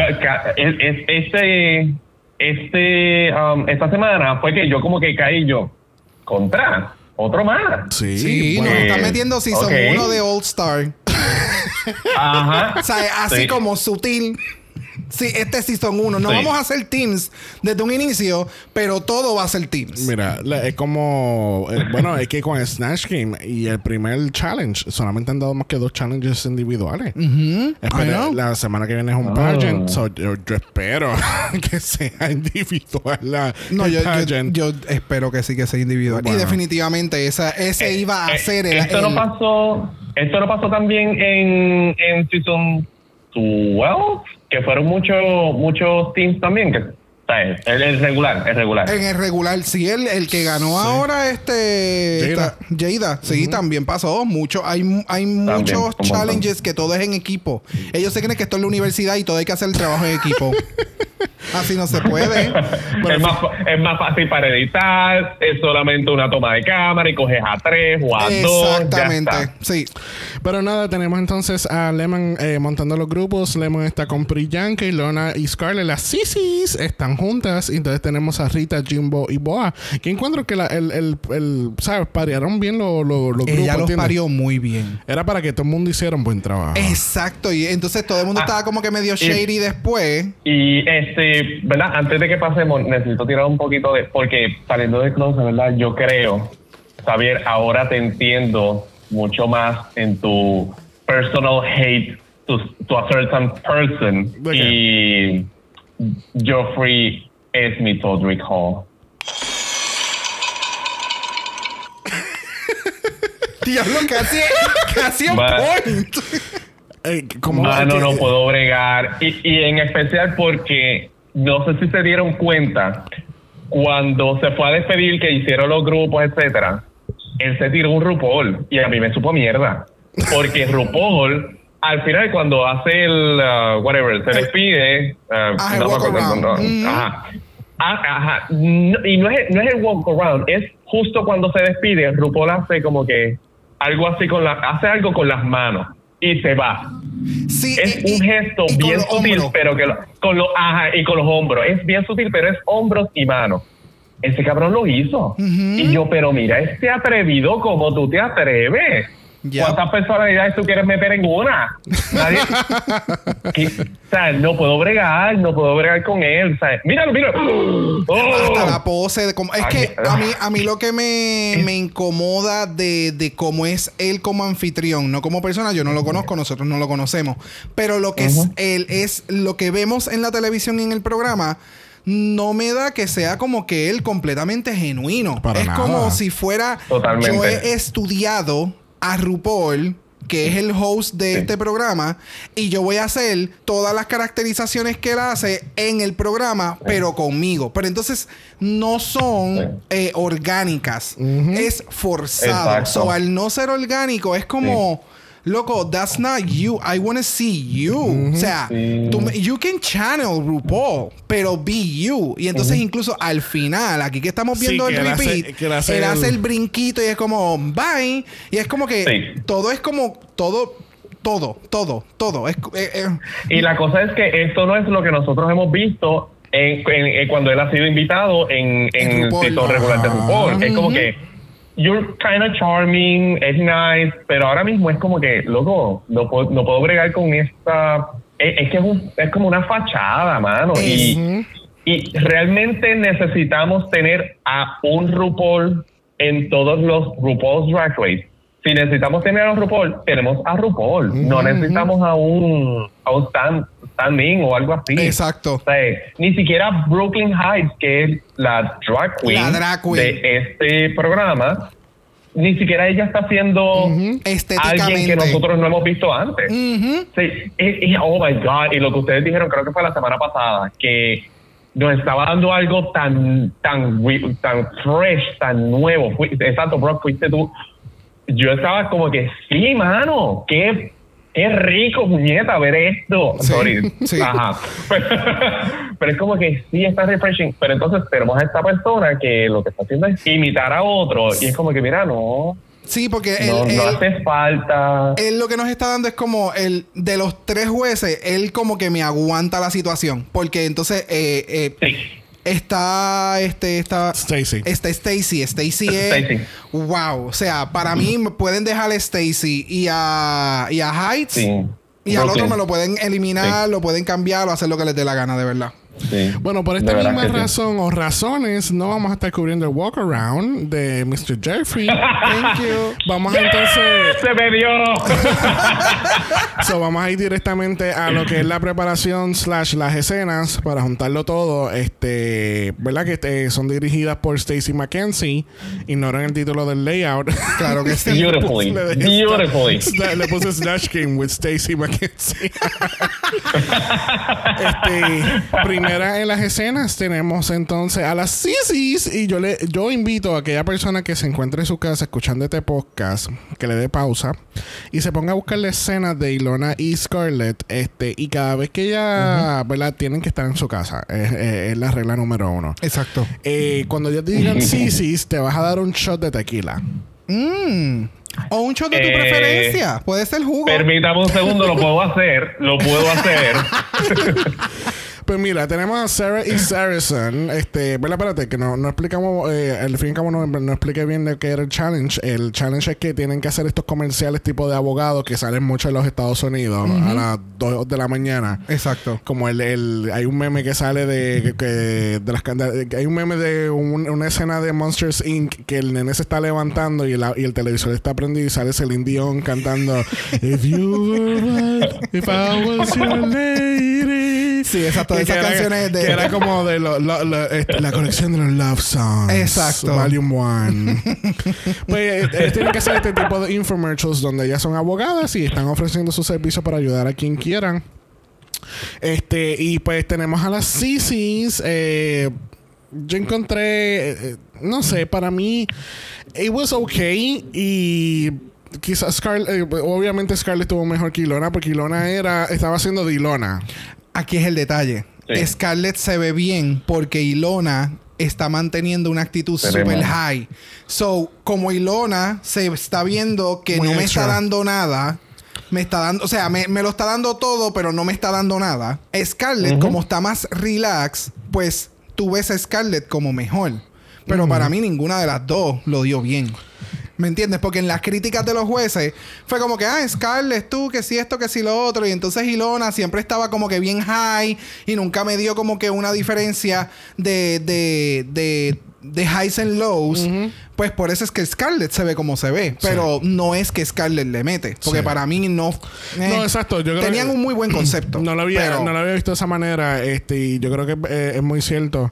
Este, este, um, esta semana fue que yo como que caí yo contra otro más. Sí. Sí, bueno. nos pues, están metiendo season ok. 1 de All Star. Ajá. O sea, así Sí. como sutil. Sí, este es Season 1. No Sí. vamos a hacer teams desde un inicio, pero todo va a ser teams. Mira, es como. eh, bueno, es que con el Snatch Game y el primer challenge solamente han dado más que dos challenges individuales. Know. la semana que viene es un pageant. so yo, yo espero que sea individual la, No, yo, yo, pageant. yo espero que sí que sea individual. Bueno. Y definitivamente esa, ese Eh, iba a eh, ser el. Esto el- no pasó. Esto no pasó también en, en Season 12, que fueron muchos muchos teams también, que el, el regular, el regular. En el regular, sí, el, el que ganó ahora, este. Jada. esta- Jada, sí, también pasó. Mucho, hay, hay muchos montón. challenges que todo es en equipo. Ellos se creen que esto es la universidad y todo hay que hacer el trabajo en equipo. Así no se puede. es, más, es más fácil para editar, es solamente una toma de cámara y coges a tres o a dos. Exactamente. Sí. Pero nada, tenemos entonces a Lemon eh, montando los grupos. Lemon está con Priyanka y Lona y Scarlett. Las Sisis están juntas. Y entonces tenemos a Rita, Jimbo y Boa. Que encuentro que la, el, el, el- ¿sabes? Parearon bien los, los, los grupos. Ella los ¿entiendes? parió muy bien. Era para que todo el mundo hiciera un buen trabajo. Exacto. Y entonces todo el mundo Ah, estaba como que medio shady después. Y este, ¿verdad? Antes de que pasemos, necesito tirar un poquito de. Porque saliendo de closet, ¿verdad? Yo creo, Xavier, ahora te entiendo mucho más en tu personal hate to, to a certain person. ¿De Y Geoffrey es mi Todrick Hall. Diablo, casi, casi un point. Eh, no, Que- no puedo bregar. Y, y en especial porque no sé si se dieron cuenta cuando se fue a despedir que hicieron los grupos, etcétera. Él se tiró un RuPaul y a mí me supo mierda. Porque RuPaul, al final, cuando hace el uh, whatever, se despide. uh, el no me walk acuerdo, around. no, Mm. Ajá. Ah, ajá. No- y no es, no es el walk around, es justo cuando se despide, RuPaul hace como que algo así con la, hace algo con las manos y se va Sí, es y- un gesto y bien sutil, hombros. pero que lo- con los ajá, y con los hombros. Es bien sutil, pero es hombros y manos. Ese cabrón lo hizo. Y yo, pero mira, este atrevido como tú te atreves. ¿Cuántas personalidades tú quieres meter en una? Nadie. O sea, no puedo bregar, no puedo bregar con él. O sea, míralo, míralo. Hasta ¡Oh! la pose de cómo... Es que a mí, a mí lo que me, me incomoda de, de cómo es él como anfitrión, no como persona, yo no lo conozco, nosotros no lo conocemos. Pero lo que es él es lo que vemos en la televisión y en el programa. No me da que sea como que él completamente genuino. Para es nada. como si fuera. Totalmente. Yo he estudiado a RuPaul, que es el host de Sí. este programa, y yo voy a hacer todas las caracterizaciones que él hace en el programa, pero conmigo. Pero entonces no son Sí. eh, orgánicas, es forzado. Exacto. So, al no ser orgánico, es como. Loco, that's not you. I want to see you. O sea, Sí. tú you can channel RuPaul, pero be you. Y entonces, incluso al final, aquí que estamos viendo el hace- repeat, él hace él hace el- el brinquito y es como bye. Y es como que Sí. todo es como todo, todo, todo, todo. Es, eh, eh, Y la cosa es que esto no es lo que nosotros hemos visto en, en- en cuando él ha sido invitado en, En en RuPaul. sitio regular de. RuPaul. Es como que you're kind of charming, es nice, pero ahora mismo es como que, loco, no puedo, no puedo bregar con esta... Es, es que es, un- es como una fachada, mano. Y, y realmente necesitamos tener a un RuPaul en todos los RuPaul's Drag Race. Si necesitamos tener a RuPaul, tenemos a RuPaul. No necesitamos a un, a un stand, standing o algo así. Exacto. O sea, ni siquiera Brooklyn Heights, que es la drag queen, La drag queen. de este programa, ni siquiera ella está haciendo alguien que nosotros no hemos visto antes. Sí, y, y- oh my God, y lo que ustedes dijeron, creo que fue la semana pasada, que nos estaba dando algo tan, tan, tan fresh, tan nuevo. Exacto, Brock, fuiste tú. Yo estaba como que, sí, mano, qué, qué rico, puñeta, ver esto. Sí, Sorry. sí. Ajá. Pero es como que sí está refreshing. Pero entonces tenemos a esta persona que lo que está haciendo es imitar a otro. Y es como que, mira, no, Sí, porque él, no, hace falta. él lo que nos está dando es como el de los tres jueces, él como que me aguanta la situación. Porque entonces eh, eh, Sí. Está este está Stacy. está Stacy, Stacy es Stacy. wow, o sea, para mí me pueden dejar a Stacy y a y a Heights Sí. y al otro me lo pueden eliminar, lo pueden cambiar o hacer lo que les dé la gana, de verdad. Sí. Bueno, por esta misma sí. razón o razones, no vamos a estar cubriendo el walk around de Mr. Jeffrey. Thank you. Vamos entonces. ¡Se me dio! So, vamos a ir directamente a lo que es la preparación slash las escenas para juntarlo todo. Este, ¿verdad? Que este, son dirigidas por Stacy McKenzie. Ignoran el título del layout. Claro que sí. Beautifully. Le Beautifully. Le puse Snatch Game with Stacy McKenzie. este, primera en las escenas tenemos entonces a las Sisis y yo le yo invito a aquella persona que se encuentre en su casa escuchando este podcast que le dé pausa y se ponga a buscar la escena de Ilona y Scarlett este y cada vez que ella ¿verdad? tienen que estar en su casa es, es- es la regla número uno Exacto. Eh, cuando ya te digan Sisis te vas a dar un shot de tequila Mm. O un shot de tu Eh, preferencia. Puede ser jugo. Permítame un segundo, lo puedo hacer, lo puedo hacer. Pues mira, tenemos a Sarah y Saracen. Este, ¿verdad? Espérate, que no, no explicamos, eh, al fin y al cabo no, no expliqué bien de qué era el challenge. El challenge es que tienen que hacer estos comerciales tipo de abogados que salen mucho en los Estados Unidos a las 2 de la mañana. Exacto. Como el, el- hay un meme que sale de que, de las que hay un meme de un- una escena de Monsters Inc que el nene se está levantando y, la- y el televisor está prendido y sale Celine Dion cantando If you were right, if I was your lady. Sí, exacto. Esas era- canciones de. que era como de lo- lo- lo- este, la colección de los love songs. Exacto. Volume 1. pues ellos tienen que hacer este tipo de infomercials donde ellas son abogadas y están ofreciendo su servicio para ayudar a quien quieran. Este, y pues tenemos a las CCs. Eh, yo encontré, eh, no sé, para mí, it was okay. Y quizás Scarlett, eh, obviamente Scarlett tuvo mejor que Ilona, porque Ilona era, estaba haciendo de Ilona. Aquí es el detalle. Sí. Scarlett se ve bien porque Ilona está manteniendo una actitud super high. So, como Ilona se está viendo que Muy no me extra. está dando nada, me está dando, o sea, me, me lo está dando todo, pero no me está dando nada. Scarlett, como está más relax, pues tú ves a Scarlett como mejor. Pero para mí ninguna de las dos lo dio bien. ¿Me entiendes? Porque en las críticas de los jueces fue como que, ah, Scarlett, tú, que si esto, que si lo otro. Y entonces Ilona siempre estaba como que bien high y nunca me dio como que una diferencia de, de, de, de highs and lows. Pues por eso es que Scarlett se ve como se ve. Pero no es que Scarlett le mete. Porque Sí. para mí no. eh, No, exacto. Yo creo tenían que- un muy buen concepto. No lo había, pero- no lo había visto de esa manera, este, y yo creo que eh, es muy cierto.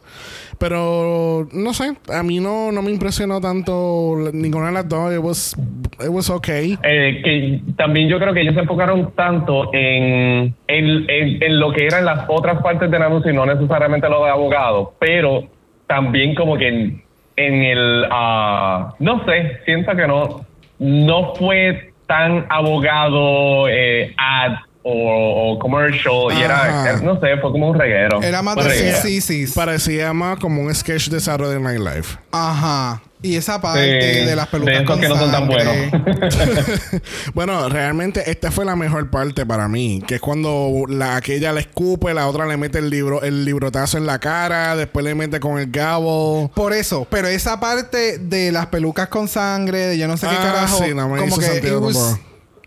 Pero no sé, a mí no, no me impresionó tanto ninguna de las dos. It was, it was okay. Eh, que también yo creo que ellos se enfocaron tanto en, en, en- en lo que eran las otras partes del anuncio y no necesariamente lo de abogado, pero también como que en, el, ah, no sé, siento que no, no fue tan abogado, eh, ad o, o commercial y era, no sé, fue como un reguero. Era más Un de reguero. sí, sí, sí. Parecía más como un sketch de Saturday Night Live. Ajá. Y esa parte Sí, de las pelucas de con que no son tan sangre. buenos. Bueno, realmente esta fue la mejor parte para mí, que es cuando la aquella le escupe, la otra le mete el libro, el librotazo en la cara, después le mete con el gabo. Por eso, pero esa parte de las pelucas con sangre, de yo no sé qué Ah, carajo, sí, no me como hizo que sentido it was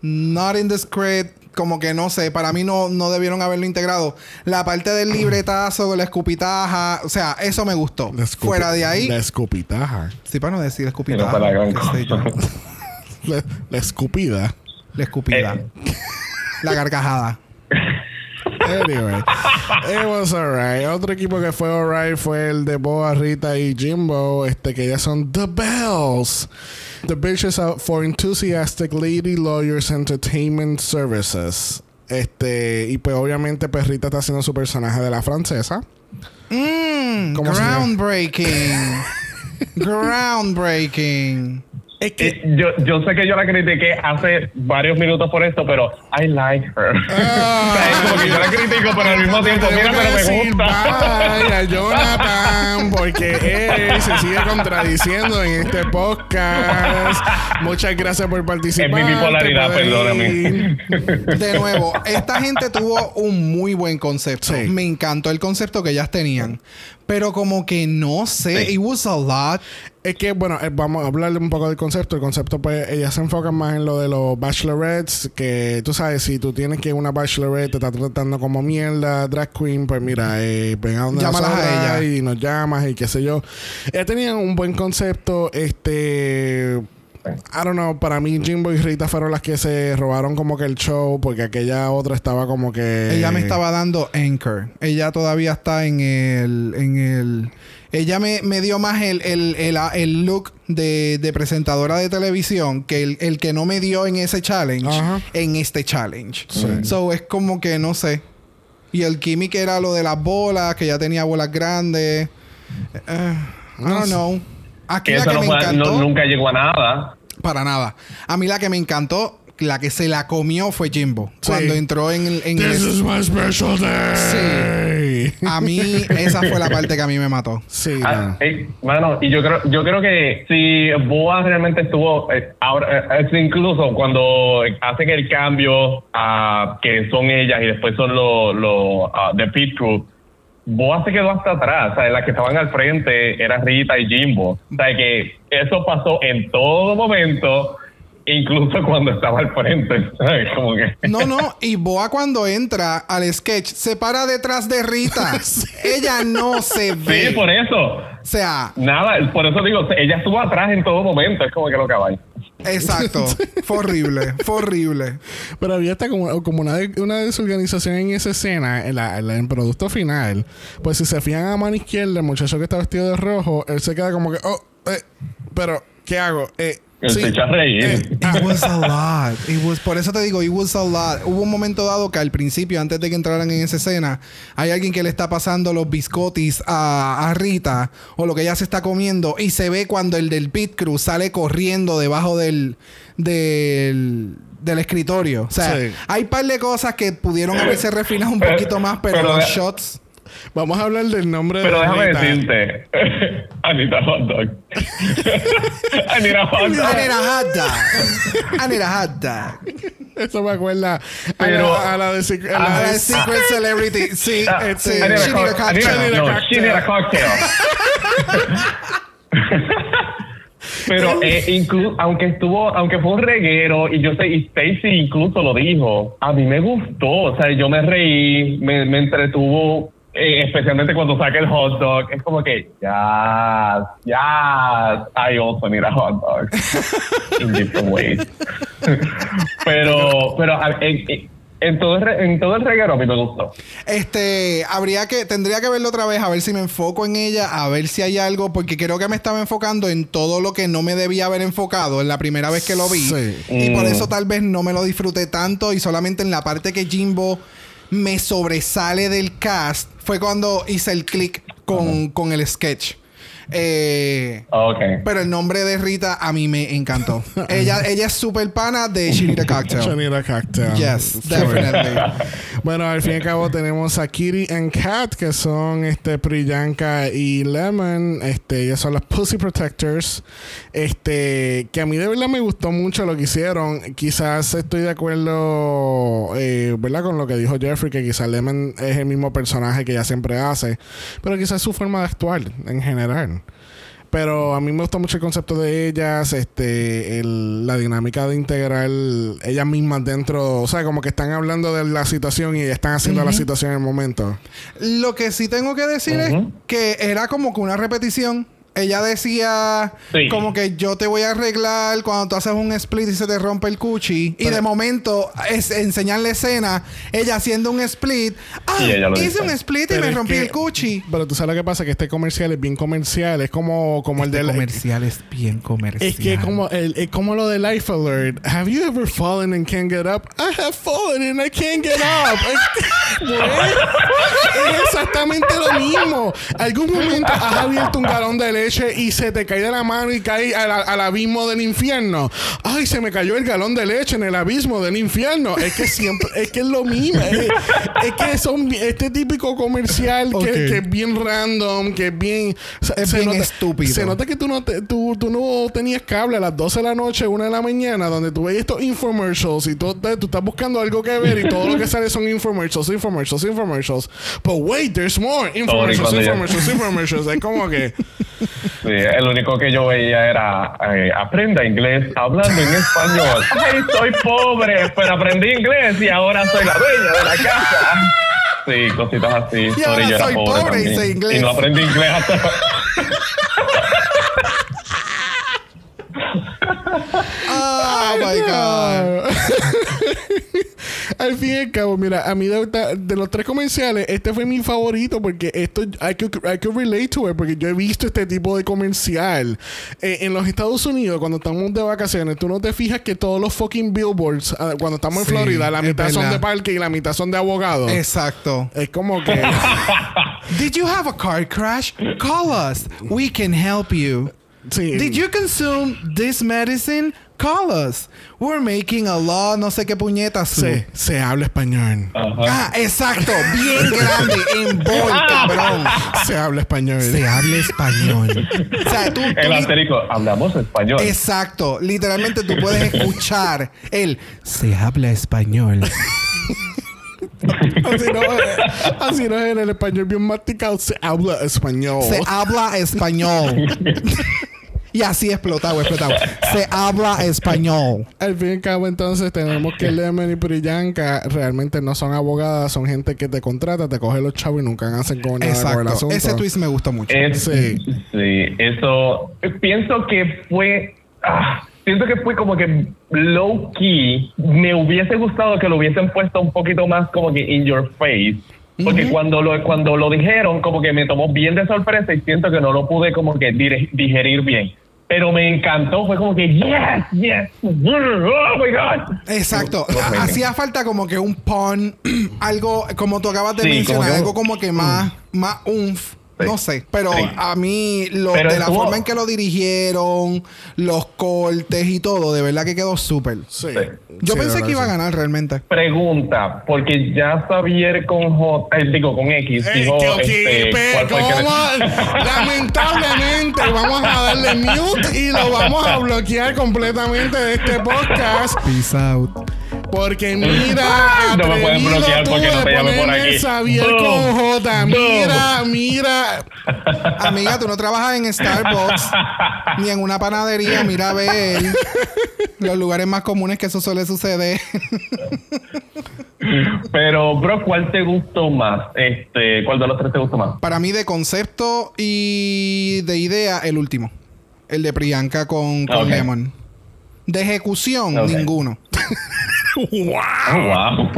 not in the script, como que no sé, para mí no, no debieron haberlo integrado. La parte del libretazo, la escupitaja, o sea, eso me gustó. Fuera de ahí, La escupitaja. sí para no decir escupitaja, fue la gran qué sé yo. cosa. La, la escupida. la escupida, Eh. la gargajada. Anyway, it was alright. Otro equipo que fue alright fue el de Boa, Rita y Jimbo, este que ya son The Bells. The bitches out for enthusiastic lady lawyers entertainment services. Este, y pues obviamente pues Rita está haciendo su personaje de la francesa. Mmm, groundbreaking. groundbreaking. Es que Eh, yo, yo sé que yo la critiqué hace varios minutos por esto, pero I like her. Ah. O sea, es como que yo la critico, pero al mismo tiempo, mira, pero me decir gusta. bye a Jonathan porque él se sigue contradiciendo en este podcast. Muchas gracias por participar. Es mi bipolaridad, perdóname. De nuevo, esta gente tuvo un muy buen concepto. Sí. Me encantó el concepto que ellas tenían. Pero como que no sé, Sí. it was a lot. Es que, bueno, eh, vamos a hablarle un poco del concepto. El concepto, pues, ellas se enfocan más en lo de los bachelorettes. Que tú sabes, si tú tienes que una bachelorette te está tratando como mierda, drag queen, pues mira, eh, ven a donde Llámalas a ella. y nos llamas y qué sé yo. Ellas tenían un buen concepto. Este. I don't know, para mí Jimbo y Rita fueron las que se robaron como que el show porque aquella otra estaba como que... Ella me estaba dando anchor. Ella todavía está en el. En el ella me, me dio más el, el, el, el look de, de presentadora de televisión que el, el que no me dio en ese challenge, Ajá. en este challenge. Sí. So es como que no sé. Y el gimmick era lo de las bolas, que ya tenía bolas grandes. Eh, I don't know. Aquí Que la eso que no me fue- encantó. no- nunca llegó a nada. Para nada. A mí la que me encantó, la que se la comió fue Jimbo. Sí. Cuando entró en el... en el- This is my special day. a mí, esa fue la parte que a mí me mató. Sí, Ah, eh, mano, y yo creo, yo creo que si Boa realmente estuvo, eh, ahora, eh, incluso cuando hacen el cambio a que son ellas y después son los los, ah, de Pit Crew, Boa se quedó hasta atrás, o sea, las que estaban al frente eran Rita y Jimbo, o sea, que eso pasó en todo momento, incluso cuando estaba al frente, ¿sabes? Como que... No, no. Y Boa cuando entra al sketch se para detrás de Rita. Ella no se ve. Sí, por eso. O sea, Nada, por eso digo, ella estuvo atrás en todo momento, es como que lo caballo. exacto. Fue horrible. Fue horrible. Pero había hasta como, como una, de- una desorganización en esa escena, en, la, en la- en el producto final. Pues si se fijan a mano izquierda, el muchacho que está vestido de rojo, él se queda como que, oh, eh, pero, ¿qué hago? Eh, se echa a reír. eh, It was a lot. It was- por eso te digo, it was a lot. Hubo un momento dado que al principio, antes de que entraran en esa escena, hay alguien que le está pasando los biscotis a, a Rita o lo que ella se está comiendo y se ve cuando el del pit crew sale corriendo debajo del del, del escritorio. O sea, Sí. hay un par de cosas que pudieron haberse refinado un poquito más, pero, Pero los de- shots. Vamos a hablar del nombre Pero de déjame decirte, Anita Hot Dog. Anita Hot Dog. a hot dog. I need a hot dog. Eso me acuerda a, Pero- la, a la de, a la A de- Secret Celebrity. Sí, I need a she need a cock- I need a- cocktail. no, she need a cocktail. Pero eh, inclu- aunque estuvo, aunque fue un reguero y yo sé, y Stacy incluso lo dijo, a mí me gustó, o sea, yo me reí, me, me entretuvo, eh, especialmente cuando saca el hot dog, es como que, ya, ya, I also need a hot dog in different ways. pero, pero en, todo el, re- en todo el reguero a mí me gustó. Este, habría que, tendría que verlo otra vez a ver si me enfoco en ella, a ver si hay algo, porque creo que me estaba enfocando en todo lo que no me debía haber enfocado en la primera vez que lo vi. Sí. Y por Mm. eso tal vez no me lo disfruté tanto y solamente en la parte que Jimbo me sobresale del cast fue cuando hice el click con, con el sketch. Eh, Ok. pero el nombre de Rita a mí me encantó. ella, ella es super pana de She Need a Yo Cocktail. need a cocktail. Yes, definitely. Bueno, al fin y al cabo tenemos a Kitty and Kat, que son este Priyanka y Lemon. Este, ellas son las Pussy Protectors. Este, que a mí de verdad me gustó mucho lo que hicieron. Quizás estoy de acuerdo, eh, ¿verdad? Con lo que dijo Jeffrey, que quizás Lemon es el mismo personaje que ella siempre hace. Pero quizás su forma de actuar en general. Pero a mí me gusta mucho el concepto de ellas, este, el- la dinámica de integrar ellas mismas dentro, o sea, como que están hablando de la situación y están haciendo la situación en el momento. Lo que sí tengo que decir es que era como que una repetición. Ella decía Sí. como que yo te voy a arreglar cuando tú haces un split y se te rompe el cuchi. y de momento es enseñar la escena, ella haciendo un split. Ah, Y ella lo hice dice. un split y Pero me es rompí que- el cuchi. Pero tú sabes lo que pasa, que este comercial es bien comercial, es como, como el del... comercial es bien comercial. Es que como, el, es como lo de Life Alert. Have you ever fallen and can't get up? I have fallen and I can't get up. Es exactamente lo mismo. Algún momento has abierto un galón de leche y se te cae de la mano y cae al, al abismo del infierno. Ay, se me cayó el galón de leche en el abismo del infierno. Es que siempre, es que es lo mismo. Es, es que son este típico comercial que, Ok. que es bien random, que es bien, se- Es se bien nota- estúpido. Se nota que tú no, te- tú, tú no tenías cable a las 12 de la noche, 1 de la mañana, donde tú veis estos infomercials y tú, te- tú estás buscando algo que ver y todo lo que sale son infomercials, infomercials, infomercials. But wait, there's more infomercials, infomercials, infomercials. Es como que... Sí, el único que yo veía era eh, aprenda inglés hablando en español. Ay, soy pobre, pero aprendí inglés y ahora soy la dueña de la casa. Sí, cositas así. Y Sorry, yo era soy pobre y también. sé inglés. Y no aprendí inglés hasta... Oh my God. Al fin y al cabo, mira, a mí de, de los tres comerciales, este fue mi favorito porque esto I could, I could relate to it porque yo he visto este tipo de comercial. Eh, en los Estados Unidos, cuando estamos de vacaciones, tú no te fijas que todos los fucking billboards, ah, cuando estamos en Sí, Florida, la mitad son de parque y la mitad son de abogados. Exacto. Es como que. Did you have a car crash? Call us. We can help you. Sí. Did you consume this medicine? Call us. We're making a law, no sé qué puñetas. se, se habla español. Ah, exacto. Bien grande. En bold, cabrón. Se habla español. Se habla español. O sea, tú... tú El asterisco, hablamos español. Exacto. Literalmente tú puedes escuchar el... Se habla español. Así no, eh, así no es en el español bien masticado. Se habla español. Se habla español. y así explotado, explotado. Se habla español. Al fin y al cabo, entonces tenemos que Lemon y Priyanka realmente no son abogadas, son gente que te contrata, te coge los chavos y nunca hacen con nada con el Exacto. asunto. Ese twist me gustó mucho. Es- Sí. sí. eso. Pienso que fue. ah, siento que fue como que low key. Me hubiese gustado que lo hubiesen puesto un poquito más como que in your face. Porque cuando lo cuando lo dijeron, como que me tomó bien de sorpresa y siento que no lo pude como que digerir bien. Pero me encantó, fue como que yes, yes, oh my god. Exacto. Hacía falta como que un pun, algo como tú acabas de Sí, mencionar, como que- algo como que más, más umf. No sé, pero Sí. a mí lo, Pero de la forma en que lo dirigieron, los cortes y todo, de verdad que quedó súper. Sí. Yo Sí, pensé que iba a ganar realmente. Pregunta, porque ya Xavier con J, eh, digo con X, dijo que- este, pe- ¿cuál fue que- ¿cómo? Lamentablemente vamos a darle mute y lo vamos a bloquear completamente de este podcast Peace out. Porque mira No me pueden bloquear porque no te llame por aquí. Xavier Boom. con J Boom. mira mira Amiga, tú no trabajas en Starbucks ni en una panadería. Mira a ver los lugares más comunes que eso suele suceder. Pero, bro, ¿cuál te gustó más? Este, ¿Cuál de los tres te gustó más? Para mí, de concepto y de idea, el último. El de Priyanka con. Lemon. De ejecución, ninguno. Wow Oh, wow.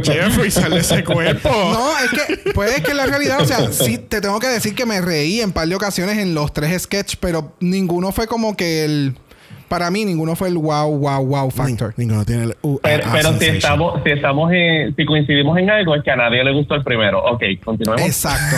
Jeffrey sale ese cuerpo No, es que, pues es que la realidad, o sea, sí te tengo que decir que me reí en par de ocasiones en los tres sketches, pero ninguno fue como que el. Para mí, ninguno fue el wow, wow, wow factor. ninguno tiene el uh, Pero, ah, pero si estamos, si estamos en, si coincidimos en algo, es que a nadie le gustó el primero. Ok, continuemos. Exacto.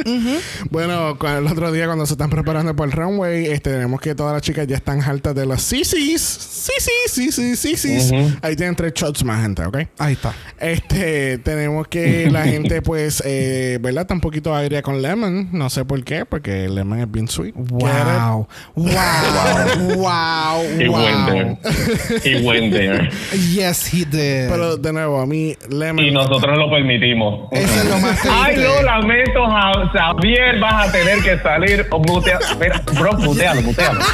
Bueno, el otro día cuando se están preparando para el runway, este, tenemos que todas las chicas ya están hartas de los sisis. Sisis, sisis, sisis. Ujú. Ahí tienen tres shots más, gente, ¿ok? Ahí está. Este, tenemos que la gente, pues, eh, ¿verdad? Está un poquito agria con Lemon. No sé por qué, porque Lemon es bien sweet. Wow. Wow. Wow. He went Wow. there. He went there. Yes, he did. Pero de nuevo, a mí Lemon. Y nosotros lo permitimos. Eso es lo más Ay, no, lamento, Ja- Xavier, vas a tener que salir o mutea. Mira, bro, mutealo, mutealo.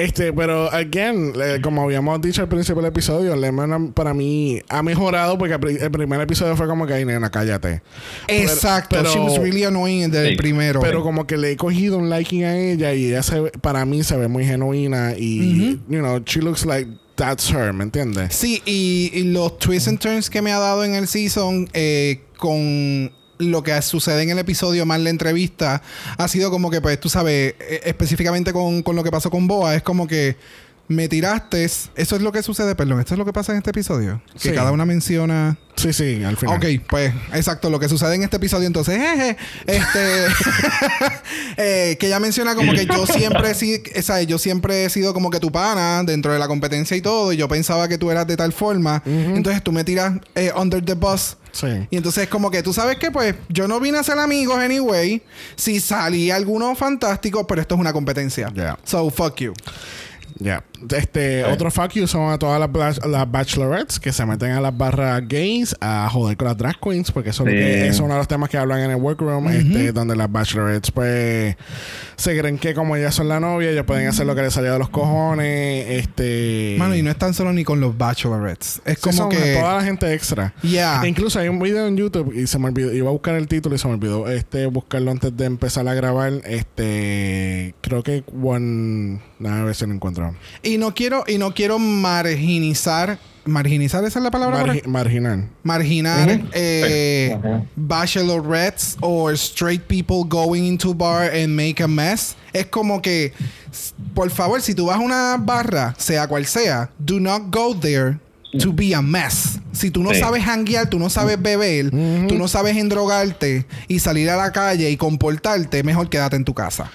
Este, pero again, eh, como habíamos dicho al principio del episodio, Lemon para mí ha mejorado porque el pri- el primer episodio fue como que, ay, nena, cállate. Exacto. Pero- She was really annoying desde el Sí. primero. Pero como que le he cogido un liking a ella y ella se ve- para mí se ve muy genuina y, you know, she looks like that's her, ¿me entiendes? Sí, y, y los twists and turns que me ha dado en el season eh, con lo que sucede en el episodio más la entrevista ha sido como que, pues, tú sabes, eh, específicamente con, con lo que pasó con Boa, es como que me tiraste. Eso es lo que sucede, perdón. Esto es lo que pasa en este episodio. Que Sí. cada una menciona. Sí, sí, al final. Ok, pues exacto, lo que sucede en este episodio entonces, jeje, este, eh, que ella menciona como que yo siempre, sí, yo siempre he sido como que tu pana dentro de la competencia y todo, y yo pensaba que tú eras de tal forma, entonces tú me tiras eh, under the bus. Sí. Y entonces como que tú sabes que pues yo no vine a ser amigos anyway, si salí alguno fantástico, pero esto es una competencia. Yeah. So fuck you. Ya. Este, otro fuck you son a todas las, bla- las bachelorettes que se meten a las barras gays a joder con las drag queens, porque eso, es lo Sí. es uno de los temas que hablan en el workroom, este, donde las bachelorettes, pues, se creen que como ellas son la novia, ellos pueden hacer lo que les salga de los cojones, este... Mano, y no es tan solo ni con los bachelorettes. Es Sí, como son que... toda la gente extra. Yeah. E Incluso hay un video en YouTube y se me olvidó, iba a buscar el título y se me olvidó este buscarlo antes de empezar a grabar. Este creo que one a ver si lo encuentro. y no quiero, y no quiero marginizar. Marginizar, esa es la palabra. Margi- marginar eh, bachelorettes or straight people going into bar and make a mess. Es como que, por favor, si tú vas a una barra, sea cual sea, do not go there to be a mess. Si tú no Sí. sabes hanguear, tú no sabes beber, tú no sabes endrogarte y salir a la calle y comportarte, mejor quédate en tu casa.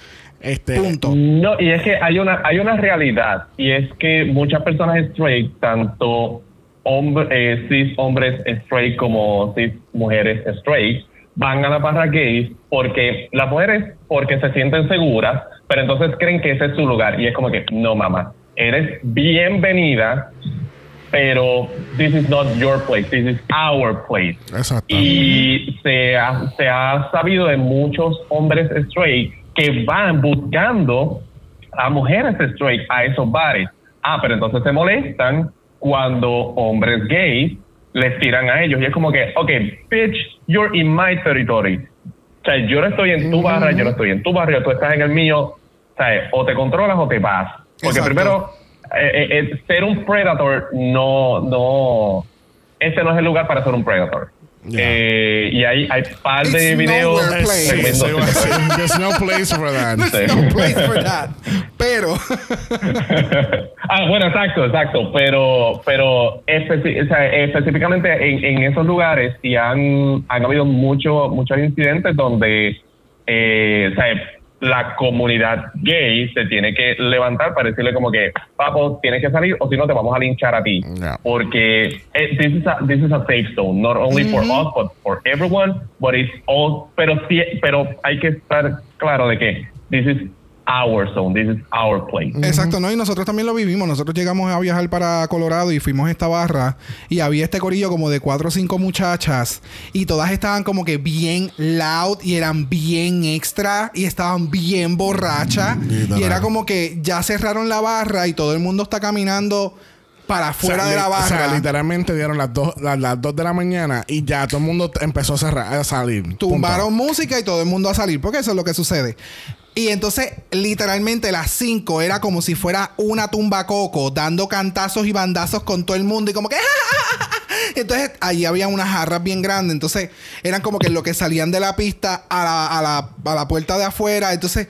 Este, Punto. No, y es que hay una, hay una realidad, y es que muchas personas straight, tanto hombre, eh, cis hombres straight como cis mujeres straight, van a la barra gays porque las mujeres porque se sienten seguras, pero entonces creen que ese es su lugar. Y es como que, no, mamá, eres bienvenida, pero this is not your place, this is our place. Exacto. Y se ha, se ha sabido de muchos hombres straight que van buscando a mujeres straight a esos bares. Ah, pero entonces se molestan cuando hombres gays les tiran a ellos. Y es como que, ok, bitch, you're in my territory. O sea, yo no estoy en tu barra, yo no estoy en tu barrio, tú estás en el mío. O sea, o te controlas o te vas. Porque Exacto. primero, eh, eh, eh, ser un predator no, no, ese no es el lugar para ser un predator. Ya. Eh, y hay, hay par de It's videos. a decir. There's no place for that. Sí. No place for that. Pero, ah, bueno, exacto, exacto. Pero, pero especi- o sea, específicamente en, en esos lugares sí han, han habido mucho, muchos incidentes donde eh, o sea, la comunidad gay se tiene que levantar para decirle como que, papo, tienes que salir o si no te vamos a linchar a ti. Porque eh, this, is a, this is a safe zone, not only for us, but for everyone, but it's all, pero, sí, pero hay que estar claro de que this is our zone, this is our place. Exacto, ¿no? Y nosotros también lo vivimos. Nosotros llegamos a viajar para Colorado y fuimos a esta barra y había este corillo como de cuatro o cinco muchachas y todas estaban como que bien loud y eran bien extra y estaban bien borrachas Literal. y era como que ya cerraron la barra y todo el mundo está caminando para afuera O sea, de la barra. O sea, literalmente dieron las dos, las, las dos de la mañana y ya todo el mundo empezó a, cerrar, a salir. Punto. Tumbaron música y todo el mundo a salir, porque eso es lo que sucede. Y entonces, literalmente, las 5 era como si fuera una tumba coco, dando cantazos y bandazos con todo el mundo y como que. Entonces, allí había unas jarras bien grandes. Entonces, eran como que lo que salían de la pista a la, a la, a la puerta de afuera. Entonces,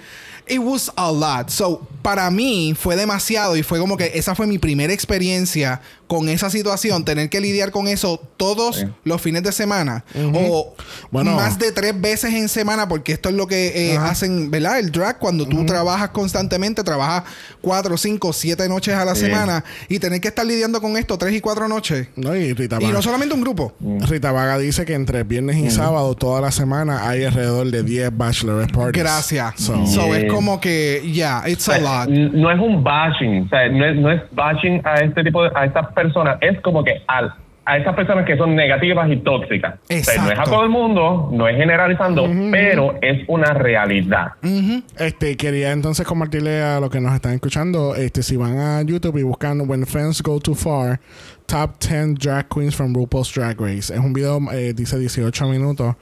it was a lot. So, para mí fue demasiado y fue como que esa fue mi primera experiencia con esa situación, tener que lidiar con eso todos Sí. los fines de semana o Bueno. más de tres veces en semana, porque esto es lo que eh, hacen, ¿verdad? El drag, cuando tú trabajas constantemente, trabajas cuatro, cinco, siete noches a la Sí. semana y tener que estar lidiando con esto tres y cuatro noches. No, y Rita Y Vaga, no solamente un grupo. Rita Vaga dice que entre viernes y sábado, toda la semana, hay alrededor de 10 bachelorette parties. Gracias. So, So, Yeah. es como que, yeah, it's O a sea, lot. no es un bashing, o sea, no es, no es bashing a este tipo de, a estas personas, es como que al, a estas personas que son negativas y tóxicas. O sea, no es a todo el mundo, no es generalizando, pero es una realidad. Este, quería entonces compartirle a los que nos están escuchando, este, si van a YouTube y buscan When Friends Go Too Far, Top 10 Drag Queens from RuPaul's Drag Race. Es un video, eh, dice 18 minutos.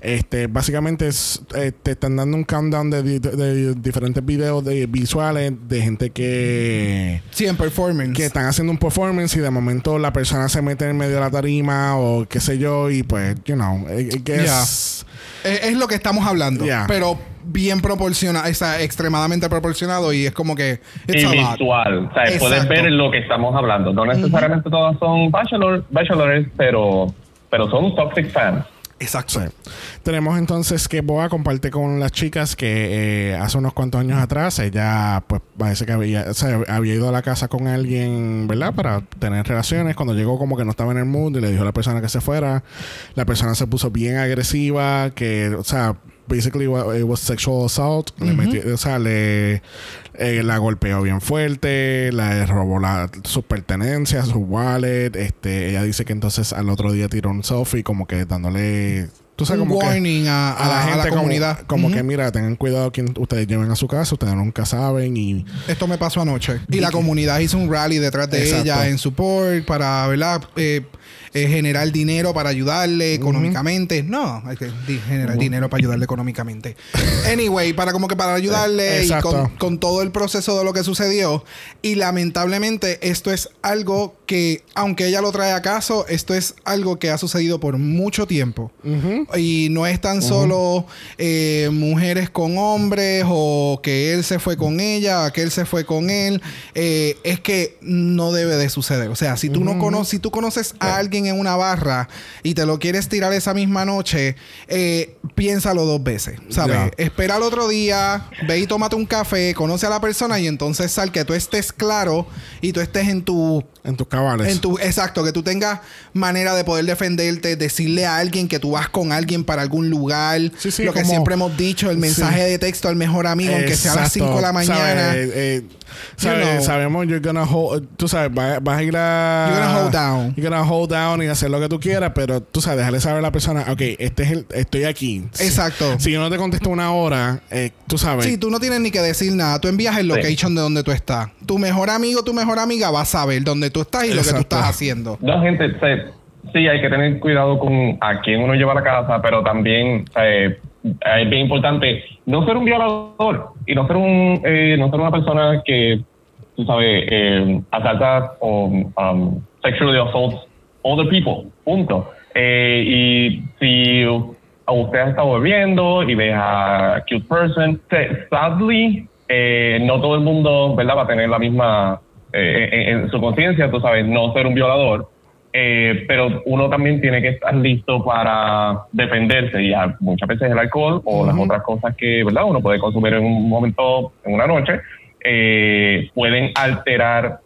Este, básicamente es, eh, te están dando un countdown de, di- de diferentes videos de visuales de gente que Sí, en performance. que están haciendo un performance y de momento la persona se mete en medio de la tarima o qué sé yo y pues, you know, it, it gets- Eh, es lo que estamos hablando. Yeah. Pero bien proporcionado, sea, extremadamente proporcionado y es como que it's y visual. O sea, puedes ver lo que estamos hablando. No necesariamente todas son bachelor, bachelors, pero, pero son toxic fans. Exacto. Sí. Tenemos entonces que Boa comparte con las chicas que eh, hace unos cuantos años atrás ella pues parece que había, o sea, había ido a la casa con alguien, ¿verdad? Para tener relaciones. Cuando llegó como que no estaba en el mood y le dijo a la persona que se fuera. La persona se puso bien agresiva, que, o sea, basically it was sexual assault. Le metió- o sea, le eh, la golpeó bien fuerte, le robó la- sus pertenencias, su wallet. Este, ella dice que entonces al otro día tiró un selfie como que dándole tú sabes Un como que warning a, a la a gente como- comunidad. como, que mira tengan cuidado quien ustedes lleven a su casa ustedes nunca saben y Esto me pasó anoche. Y la comunidad hizo un rally detrás de Exacto. ella en support para, ¿verdad? Eh, eh, generar dinero para ayudarle económicamente. No, hay que generar dinero para ayudarle económicamente. Anyway, para como que para ayudarle y con todo el proceso de lo que sucedió. Y lamentablemente esto es algo que, aunque ella lo trae a caso, esto es algo que ha sucedido por mucho tiempo. Y no es tan solo eh, mujeres con hombres o que él se fue con ella, que él se fue con él. Eh, es que no debe de suceder. O sea, si tú no conoces, si tú conoces a alguien en una barra y te lo quieres tirar esa misma noche, eh, piénsalo dos veces. ¿Sabes? Espera el otro día, ve y tómate un café, conoce a la persona y entonces sal que tú estés claro y tú estés en tu En tus cabales. en tu, exacto, que tú tengas manera de poder defenderte, decirle a alguien que tú vas con alguien para algún lugar. Sí, sí, lo que siempre hemos dicho, el mensaje Sí. de texto al mejor amigo, aunque sea a las 5 de la mañana. ¿Sabes? Eh, know. Sabemos, you're gonna hold, tú sabes, vas, vas a ir a. You're gonna hold down. You're gonna hold down y hacer lo que tú quieras, pero tú sabes, dejarle saber a la persona, ok, este es el, estoy aquí. Exacto. Si yo no te contesto una hora, eh, tú sabes. Sí, tú no tienes ni que decir nada. Tú envías el location de donde tú estás. Tu mejor amigo, tu mejor amiga va a saber dónde tú estás y lo que tú Exacto. estás haciendo. No, gente, sí, hay que tener cuidado con a quién uno lleva a la casa, pero también eh, es bien importante no ser un violador y no ser un eh, no ser una persona que, tú sabes, eh, asalta o um, sexually assaults other people, punto. Eh, y si usted está bebiendo y ve a cute person, se- sadly, eh, no todo el mundo, ¿verdad? Va a tener la misma eh, en, en su conciencia, tú sabes, no ser un violador. Eh, pero uno también tiene que estar listo para defenderse. Y muchas veces el alcohol o las otras cosas que verdad uno puede consumir en un momento en una noche eh, pueden alterar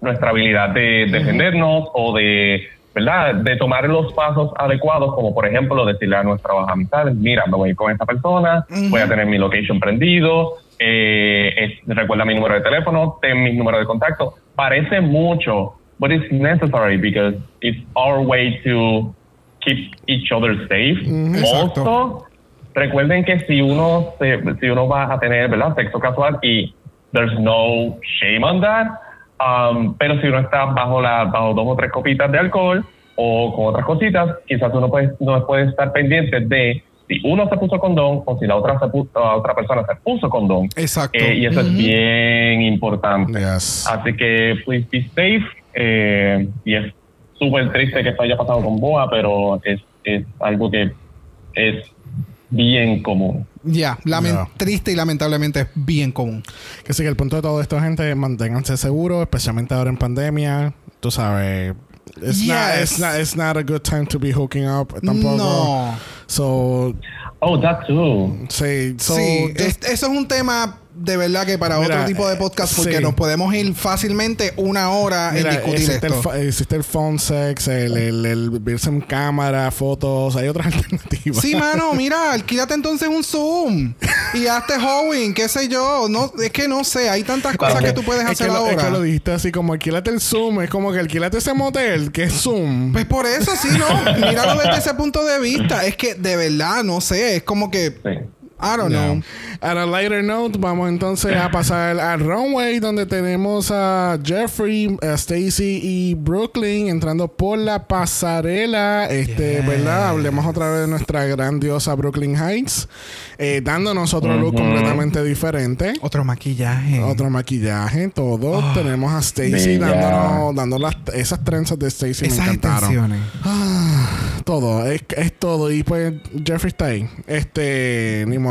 nuestra habilidad de defendernos o de verdad de tomar los pasos adecuados como por ejemplo decirle a nuestras amistades mira me voy a ir con esta persona voy a tener mi location prendido eh, es- recuerda mi número de teléfono ten mi número de contacto. Parece mucho but it's necessary because it's our way to keep each other safe. Exacto. also recuerden que si uno se- si uno va a tener verdad sexo casual y there's no shame on that um, pero si uno está bajo la bajo dos o tres copitas de alcohol o con otras cositas quizás uno puede no puede estar pendiente de si uno se puso condón o si la otra se puso, la otra persona se puso condón Exacto. Eh, y eso es bien importante Yes. Así que please be safe. eh, y es súper triste que esto haya pasado con Boa, pero es, es algo que es bien común. Ya, lamen- Ya. triste y lamentablemente es bien común. Que sí, que el punto de todo esto, gente, manténganse seguros, especialmente ahora en pandemia. Tú sabes. It's, not, Yes. it's, not, it's not a good time to be hooking up tampoco. No. So, Oh, that too. sí, so, sí, es- eso es un tema de verdad que para Mira, otro tipo de podcast porque sí. nos podemos ir fácilmente una hora Mira, en discutir existe el, esto. fa- existe el phone sex, el, el, el verse en cámara, fotos, hay otras alternativas. Sí, mano, mira, alquílate entonces un Zoom y hazte hoeing, qué sé yo. No, es que no sé, hay tantas cosas que tú puedes es hacer que lo, es ahora. que lo dijiste así como alquilate el Zoom, es como que alquilate ese motel, que es Zoom. Pues por eso sí, ¿no? Míralo desde ese punto de vista. Es que de verdad, no sé, es como que, Sí. I don't know. On a lighter note, vamos entonces a pasar al runway donde tenemos a Jeffrey, a Stacy y Brooklyn entrando por la pasarela. Este, ¿verdad? Hablemos otra vez de nuestra grandiosa Brooklyn Heights, eh, dándonos otro look completamente diferente. Otro maquillaje. Otro maquillaje, todo. Ah, Tenemos a Stacy dándonos, dándonos las- esas trenzas de Stacy me Esas encantaron. extensiones. Todo, es, es todo. Y pues Jeffrey está ahí. Este, ni modo.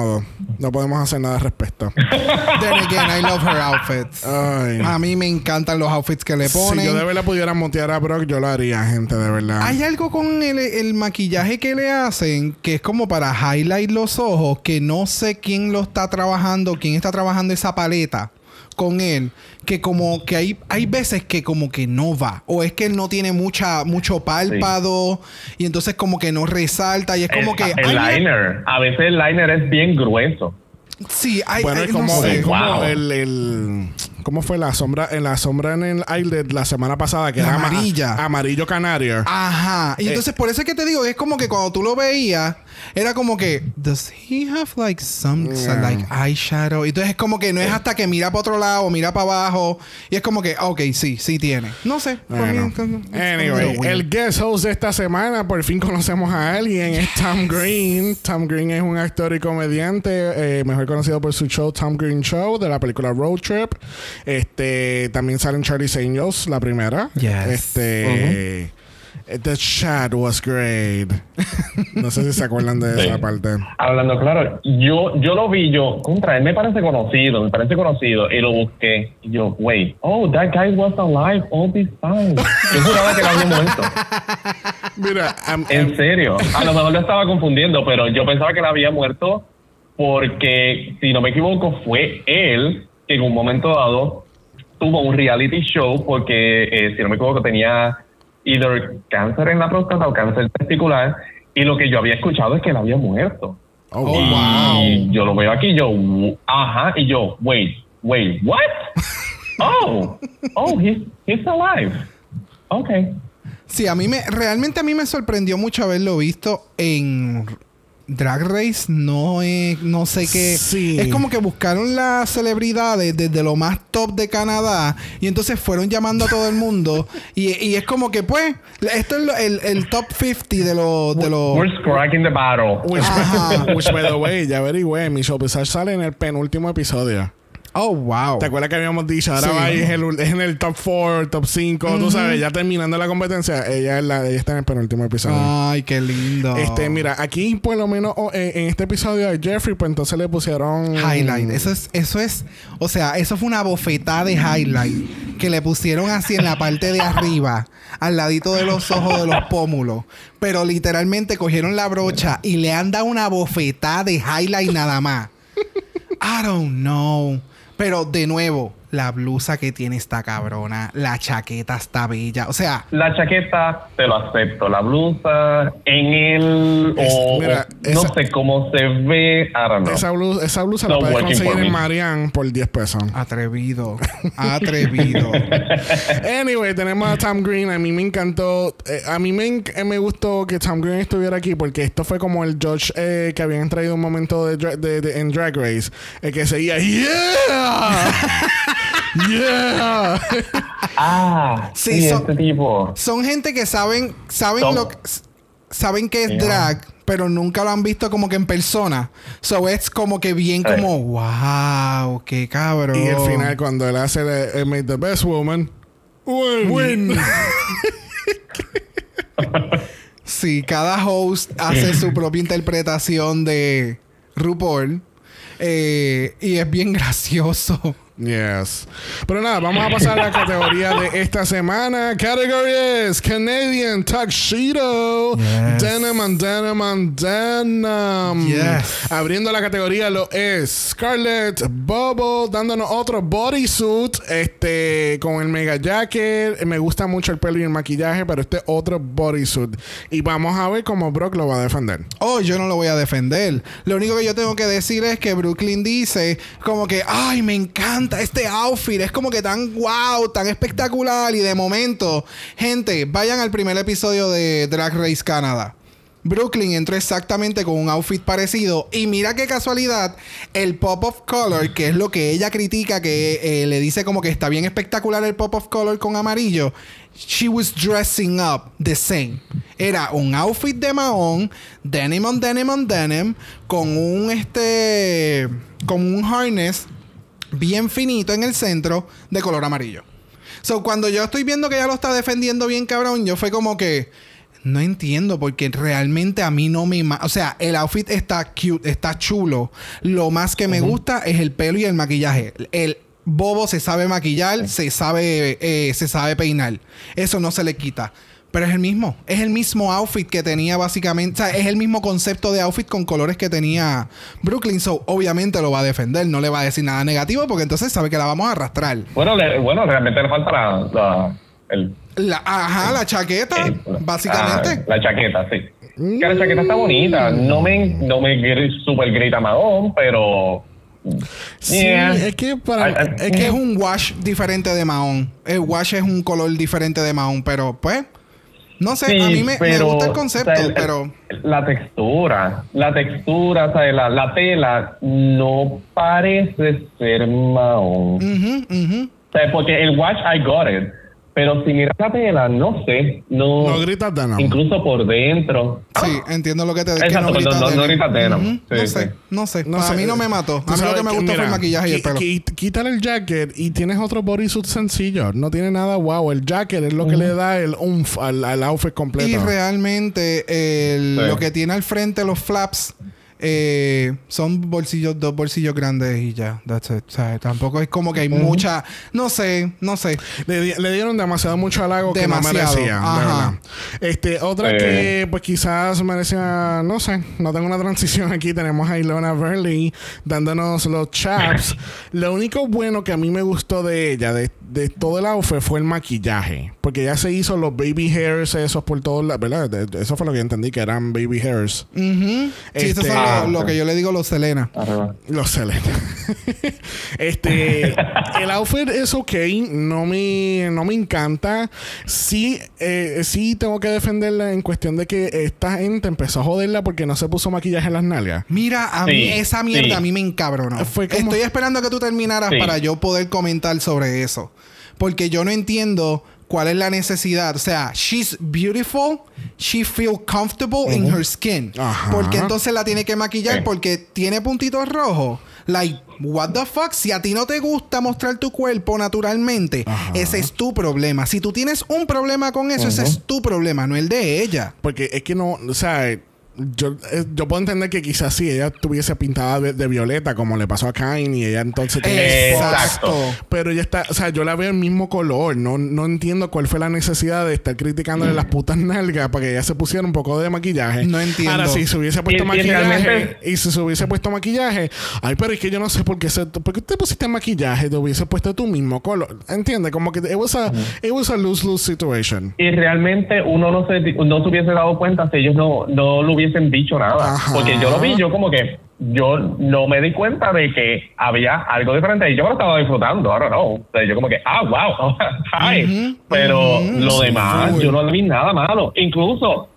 No podemos hacer nada al respecto. Then again, I love her outfits. Ay. A mí me encantan los outfits que le si ponen. yo de verdad pudiera montear a Brock, yo lo haría, gente, de verdad. Hay algo con el, el maquillaje que le hacen que es como para highlight los ojos, que no sé quién lo está trabajando, quién está trabajando esa paleta con él, que como que hay, hay veces que como que no va, o es que él no tiene mucha, mucho párpado, y entonces como que no resalta, y es como el, que... el ay, liner, a veces el liner es bien grueso. sí, hay, bueno, hay- es no como, sé. es como Wow. el, el- ¿Cómo fue la sombra? En la sombra en el outlet la semana pasada, que La era ama- amarilla. Amarillo canario. Ajá. Y Eh. entonces por eso es que te digo, es como que cuando tú lo veías, era como que, does he have like some Yeah. like eyeshadow? Entonces es como que no es hasta que mira para otro lado mira para abajo y es como que, ok, sí, sí tiene. No sé. Bueno. Anyway, el guest host de esta semana, por fin conocemos a alguien, es Tom Green. Tom Green es un actor y comediante, eh, mejor conocido por su show Tom Green Show de la película Road Trip. Este también sale en Charlie's Angels, la primera. Yes. Este eh, The chat was great. no sé si se acuerdan de Sí. esa parte. Hablando claro, yo, yo lo vi, yo, contra él me parece conocido, me parece conocido, y lo busqué. Y yo, wait, oh, that guy was alive all this time. Yo juraba que lo había muerto. Mira, En serio. A lo mejor lo estaba confundiendo, pero yo pensaba que él había muerto porque, si no me equivoco, fue él que en un momento dado tuvo un reality show porque, eh, si no me equivoco, tenía either cáncer en la próstata o cáncer testicular. Y lo que yo había escuchado es que él había muerto. oh, wow. Y yo lo veo aquí, yo, "W- ajá, y yo, wait, wait, what? oh, oh, he's, he's alive. Okay. Sí, a mí me realmente a mí me sorprendió mucho haberlo visto en Drag Race, no es, no sé qué. Sí. Es como que buscaron las celebridades desde lo más top de Canadá y entonces fueron llamando a todo el mundo y, y es como que pues esto es lo- el, el top 50 de los de los We're cracking the battle. Which, by the way, ya averigüé, Michelle Visage sale en el penúltimo episodio. Oh, wow. ¿Te acuerdas que habíamos dicho? Ahora Sí. va y es, el- en el top 4, top 5, tú sabes, ya terminando la competencia, ella, es la, ella está en el penúltimo episodio. Ay, qué lindo. Este, mira, aquí por lo menos oh, eh, en este episodio de Jeffrey, pues entonces le pusieron Highlight. Eso es, eso es, o sea, eso fue una bofetada de highlight que le pusieron así en la parte de arriba, al ladito de los ojos de los pómulos. Pero literalmente cogieron la brocha y le han dado una bofetada de highlight nada más. I don't know. Pero de nuevo, la blusa que tiene esta cabrona, la chaqueta está bella. O sea, La chaqueta te lo acepto, la blusa en el Es- o, mira, no esa- sé cómo se ve, I don't know. Esa blusa, esa blusa la puedes conseguir en me. Marianne por 10 pesos. atrevido. Atrevido. Anyway, tenemos a Tom Green. A mí me encantó. eh, a mí me, eh, me gustó que Tom Green estuviera aquí porque esto fue como el George eh, que habían traído un momento de, de- de- en Drag Race. El que seguía, ¡Yeah! ¡Yeah! Ah, Sí, sí, son- este tipo. Son gente que saben, saben Tom- lo que- saben que es Yeah. drag, pero nunca lo han visto como que en persona. So es como que bien Sí. como, wow, qué cabrón. y al final, cuando él hace el, el Made the Best Woman, win. Sí, cada host hace su propia interpretación de RuPaul. Eh, y es bien gracioso. Yes. Pero nada, vamos a pasar a la categoría de esta semana. Category es Canadian Tuxedo. Yes. Denim and Denim and Denim. Yes. Abriendo la categoría lo es Scarlett Bubble dándonos otro bodysuit este con el mega jacket. Me gusta mucho el pelo y el maquillaje, pero este otro bodysuit. Y vamos a ver cómo Brock lo va a defender. Oh, yo no lo voy a defender. Lo único que yo tengo que decir es que Brooklyn dice como que, ay, me encanta este outfit. Es como que tan wow, tan espectacular. Y de momento, gente, vayan al primer episodio de Drag Race Canadá. Brooklyn entró exactamente con un outfit parecido. Y mira qué casualidad, el pop of color, que es lo que ella critica, que eh, le dice como que está bien espectacular el pop of color con amarillo. She was dressing up the same. Era un outfit de mahón, denim on denim on denim, con un este. con un harness bien finito en el centro de color amarillo. So, cuando yo estoy viendo que ella lo está defendiendo bien cabrón, yo fue como que no entiendo porque realmente a mí no me... O sea, el outfit está cute, está chulo. Lo más que me gusta es el pelo y el maquillaje. El bobo se sabe maquillar, se sabe, eh, se sabe peinar. Eso no se le quita. Pero es el mismo. Es el mismo outfit que tenía básicamente. O sea, es el mismo concepto de outfit con colores que tenía Brooklyn. So, obviamente lo va a defender. No le va a decir nada negativo porque entonces sabe que la vamos a arrastrar. Bueno, le- bueno, realmente le falta la, la- el, La, ajá, la chaqueta, eh, básicamente. ah, la chaqueta, sí. Que la chaqueta está bonita. No me, no me super grita mahón, pero. Sí, Yeah. es que para es que es un wash diferente de mahón. El wash es un color diferente de mahón, pero pues. No sé, Sí, a mí me, me pero, gusta el concepto, o sea, el- pero... La textura, la textura, o sea, la, la tela no parece ser mahón. O sea, porque el watch I got it. Pero si miras la tela, no sé. No, No gritas de no. Incluso por dentro. Sí, entiendo lo que te Exacto, que no- grita no- no grita Sí, no sí. sé, no sé. No Para sé, mí no me mató. A mí lo que me gustó fue el maquillaje y el pelo. Quítale el jacket y tienes otro bodysuit sencillo. No tiene nada wow. El jacket es lo que le da el umf al, al outfit completo. Y realmente el- Sí. lo que tiene al frente los flaps eh, son bolsillos, dos bolsillos grandes y ya. That's it. O sea, tampoco es como que hay mucha. No sé, no sé. Le, le dieron demasiado mucho halago que no Demasiado, merecía. ajá. Este, otra Eh. que pues quizás merecía, no sé, no tengo una transición aquí. Tenemos a Ilona Verley dándonos los chaps. Lo único bueno que a mí me gustó de ella, de, de todo el outfit, fue el maquillaje. Porque ya se hizo los baby hairs, esos por todos lados, ¿verdad? De- de- Eso fue lo que yo entendí, que eran baby hairs. Sí, estos Este- son Ah, lo, que yo le digo los Selena. Arriba. Los Selena. este, el outfit es ok, no me, no me encanta. Sí, eh, sí tengo que defenderla en cuestión de que esta gente empezó a joderla porque no se puso maquillaje en las nalgas. Mira, a Sí, mí esa mierda sí. a mí me encabronó. Fue como- Estoy esperando que tú terminaras Sí. para yo poder comentar sobre eso. Porque yo no entiendo cuál es la necesidad. O sea, she's beautiful, she feel comfortable in her skin. Ajá. Porque entonces la tiene que maquillar porque tiene puntitos rojos. Like, what the fuck? Si a ti no te gusta mostrar tu cuerpo naturalmente, Ajá. ese es tu problema. Si tú tienes un problema con eso, ese es tu problema, no el de ella. Porque es que no, o sea, yo, eh, yo puedo entender que quizás si ella estuviese pintada de, de violeta, como le pasó a Kain, y ella entonces tiene Exacto. Pero ella está, o sea, yo la veo el mismo color. No, no entiendo cuál fue la necesidad de estar criticándole las putas nalgas para que ella se pusiera un poco de maquillaje. No entiendo. Ahora, si se hubiese puesto Y- maquillaje y si se hubiese puesto maquillaje, ay, pero es que yo no sé por qué se, por qué te pusiste maquillaje, te hubiese puesto tu mismo color. ¿Entiendes? Como que it was a, it was a lose-lose situation. Y realmente uno no se, no se hubiese dado cuenta si ellos no, no lo hubiesen dicho nada. Ajá. Porque yo lo vi, yo como que yo no me di cuenta de que había algo diferente y yo lo estaba disfrutando, I don't know. O sea, yo como que, ah, wow, hi. Pero lo demás, full. yo no le vi nada malo. Incluso,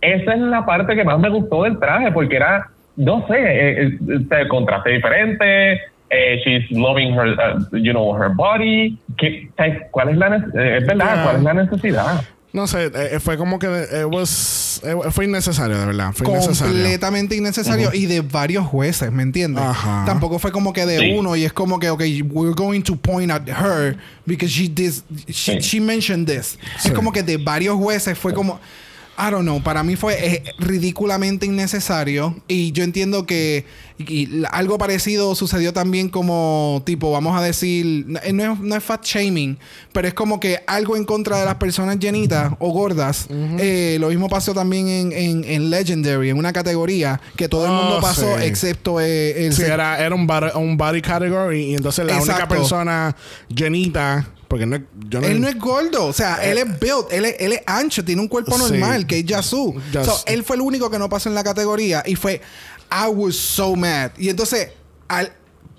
esa es la parte que más me gustó del traje, porque era, no sé, eh, eh, el contraste diferente. eh, she's loving her, uh, you know, her body. ¿Qué, ¿Cuál es la, eh, es verdad, Yeah. cuál es la necesidad? No sé, eh, eh, fue como que eh, was, eh, fue innecesario, de verdad. Fue innecesario. completamente innecesario y de varios jueces, ¿me entiendes? Ajá. Tampoco fue como que de Sí. uno y es como que, ok, we're going to point at her because she did, she, Sí. she mentioned this. Sí. Es como que de varios jueces fue como, I don't know, para mí fue eh, ridículamente innecesario y yo entiendo que y algo parecido sucedió también como tipo, vamos a decir, no eh, no es, no es fat shaming, pero es como que algo en contra de las personas llenitas o gordas. Eh, lo mismo pasó también en, en- en Legendary, en una categoría que todo el mundo Oh, pasó sí. excepto eh, el... Sí, era, era un, body, un body category y entonces la única persona llenita, porque no, yo no, Él no es gordo, o sea, él es built, él es, él es ancho, tiene un cuerpo Sí. normal, que es Yasu. So, él fue el único que no pasó en la categoría y fue, I was so mad. Y entonces, al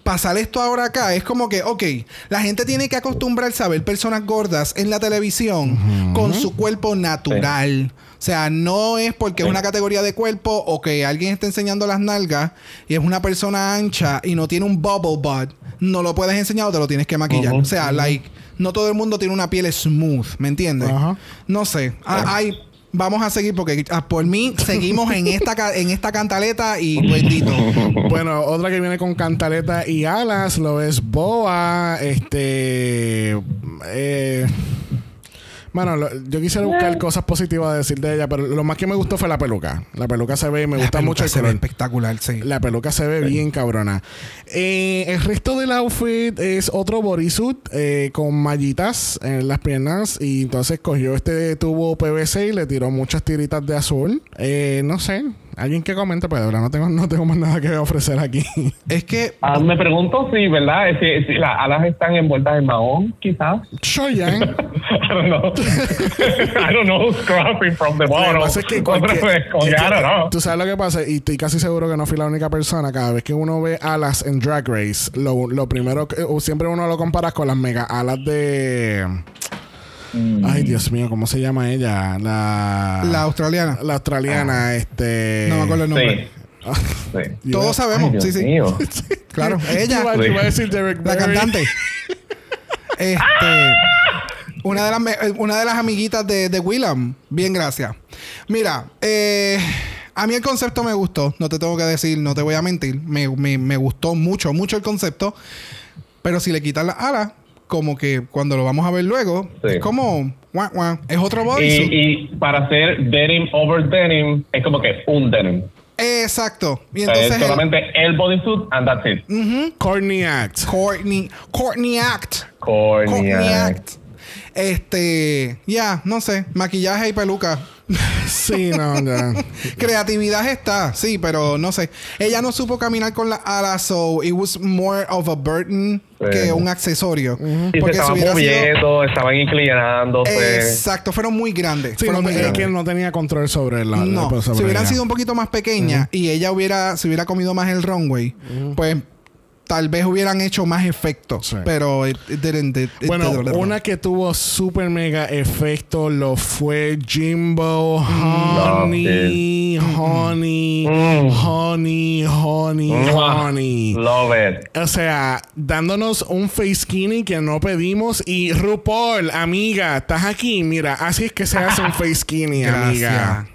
pasar esto ahora acá, es como que, ok, la gente tiene que acostumbrarse a ver personas gordas en la televisión con su cuerpo natural. O sea, no es porque es una categoría de cuerpo o que alguien está enseñando las nalgas y es una persona ancha y no tiene un bubble butt, no lo puedes enseñar o te lo tienes que maquillar. O sea, like, no todo el mundo tiene una piel smooth, ¿me entiendes? Ajá. No sé. Ah, ay, vamos a seguir porque ah, por mí seguimos en esta en esta cantaleta y bendito. Bueno, otra que viene con cantaleta y alas lo es Boa. Este. Eh, bueno, lo- yo quisiera buscar cosas positivas de decir de ella, pero lo más que me gustó fue la peluca. La peluca se ve, me La gusta mucho el se ve espectacular, sí. La peluca se ve bien cabrona. Eh, el resto del outfit es otro bodysuit eh, con mallitas en las piernas. Y entonces cogió este tubo PVC y le tiró muchas tiritas de azul. Eh, no sé. Alguien que comente, pues de verdad no tengo, no tengo más nada que ofrecer aquí. Es que Ah, me pregunto si, ¿verdad? Si, si las alas están envueltas en mahón, quizás. Shoyan. I don't know. I don't know. Scrapping from the Lo que bottom. pasa es que Otra vez, es que, que I don't know. tú sabes lo que pasa y estoy casi seguro que no fui la única persona cada vez que uno ve alas en Drag Race lo, lo primero que o siempre uno lo compara con las mega alas de Ay, Dios mío, ¿cómo se llama ella? La. La australiana. La australiana, este. No me acuerdo el nombre. Sí. sí. Todos sabemos, Ay, Dios sí, sí. mío. Claro, ella. Iba, iba a decir Derek La cantante. Este. Una de las, eh, una de las amiguitas de, de Willam. Bien, gracias. Mira, eh, a mí el concepto me gustó. No te tengo que decir, no te voy a mentir. Me, me- me gustó mucho, mucho el concepto. Pero si le quitas las alas, como que cuando lo vamos a ver luego, Sí. es como. Es otro Y, bodysuit. y para hacer denim over denim, es como que un denim. Exacto. Y entonces. es el- solamente el bodysuit and that's it. Courtney Act. Courtney, Courtney Act. Courtney act. Act. Este, ya, no sé, maquillaje y peluca. Sí, no, ya. Creatividad está, sí, pero no sé. Ella no supo caminar con las alas, so it was more of a burden Sí. que un accesorio. Y se Porque estaban sido- moviendo, estaban inclinándose. Exacto, fueron muy grandes. Sí, fueron no, muy grandes. que no tenía control sobre la. No, sobre si hubieran ella. sido un poquito más pequeñas y ella hubiera, se hubiera comido más el runway, pues tal vez hubieran hecho más efecto. Sí. Pero it, it didn't. it- it Bueno, didn't. una que tuvo super mega efecto lo fue Jimbo Mm. Honey, Honey, Mm. Honey, Honey, Mwah. Honey. Love it. O sea, dándonos un face skinny que no pedimos. Y RuPaul, amiga, estás aquí. Mira, así es que se hace un face skinny, Gracias. amiga.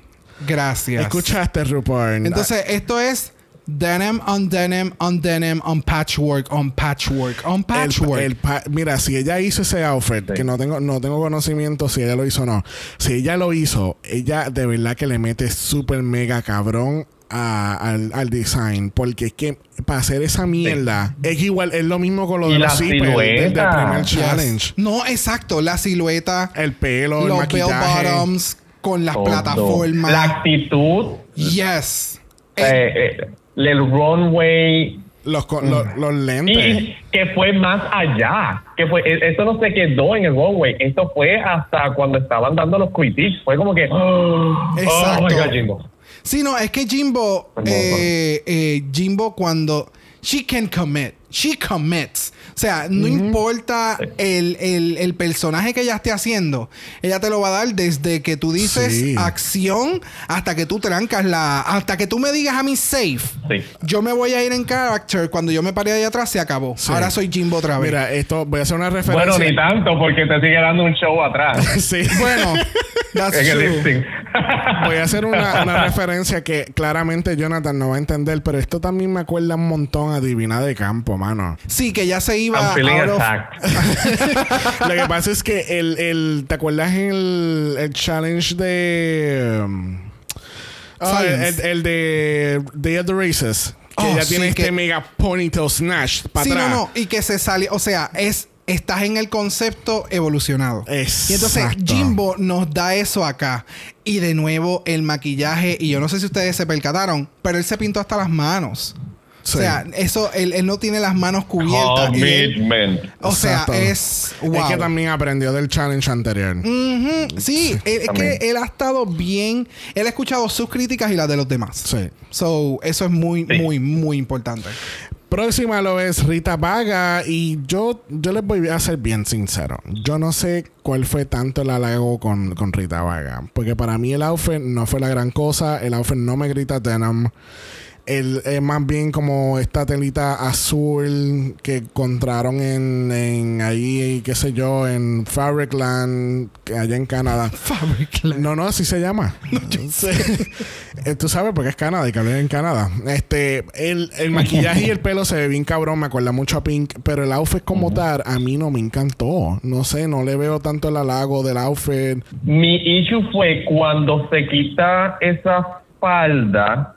Gracias. Escuchaste, RuPaul. Entonces, esto es denim on denim on denim on patchwork on patchwork on El- patchwork. el pa- mira, si ella hizo ese outfit, Sí. que no tengo, no tengo conocimiento si ella lo hizo o no. Si ella lo hizo, ella de verdad que le mete súper mega cabrón a- al, al design. Porque es que para hacer esa mierda es igual, es lo mismo con lo Y de la los zippers del, primer Yes. challenge. No, exacto. La silueta, El pelo, el los bell maquillaje. bottoms con las Todo. plataformas. La actitud, Yes. Eh, eh, eh, el runway, Los, co- los, los lentes. y que fue más allá. Que fue, e- esto no se quedó en el runway. Esto fue hasta cuando estaban dando los critiques. Fue como que. Oh, Exacto. oh my God, Jimbo. Sí, no, es que Jimbo, eh, eh, Jimbo cuando she can commit, she commits. O sea, no importa el, el- el personaje que ella esté haciendo, ella te lo va a dar desde que tú dices Sí. acción hasta que tú trancas la, hasta que tú me digas a mí safe. Sí. Yo me voy a ir en character. Cuando yo me paré ahí atrás, se acabó. Sí. Ahora soy Jimbo otra vez. Mira, esto voy a hacer una referencia. Bueno, ni tanto, porque te sigue dando un show atrás. Sí. Bueno, that's true. Voy a hacer una, una referencia que claramente Jonathan no va a entender, pero esto también me acuerda un montón a Divina de Campo, mano. Sí, que ya se iba I'm feeling of-. Lo que pasa es que el, el ¿te acuerdas en el, el challenge de um, ah, el, el de Day of the Races? Que Oh, ella sí, tiene este que- mega ponytail snatch para Sí, atrás. no, no. Y que se sale, o sea, es estás en el concepto evolucionado. Exacto. Y entonces Jimbo nos da eso acá. Y de nuevo el maquillaje, y yo no sé si ustedes se percataron, pero él se pintó hasta las manos. Sí. O sea, eso, él, él no tiene las manos cubiertas. él- o sea, Exacto. es wow. Es que también aprendió del challenge anterior. Ujú, Sí, él- es también. que él ha estado bien. Él ha escuchado sus críticas y las de los demás. Sí. So, eso es muy, Sí. muy, muy importante. Próxima lo es Rita Vaga y yo, yo les voy a ser bien sincero. Yo no sé cuál fue tanto el halago con, con Rita Vaga. Porque para mí el outfit no fue la gran cosa. El outfit no me grita denim. El, es más bien como esta telita azul que encontraron en, en ahí, qué sé yo, en Fabricland, que allá en Canadá. No, no, así se llama. Sí. Eh, Tú sabes porque es Canadá y que hablé en Canadá. Este, el, el maquillaje y el pelo se ve bien cabrón, me acuerda mucho a Pink, pero el outfit como tal a mí no me encantó. No sé, no le veo tanto el halago del outfit. Mi issue fue cuando se quita esa falda,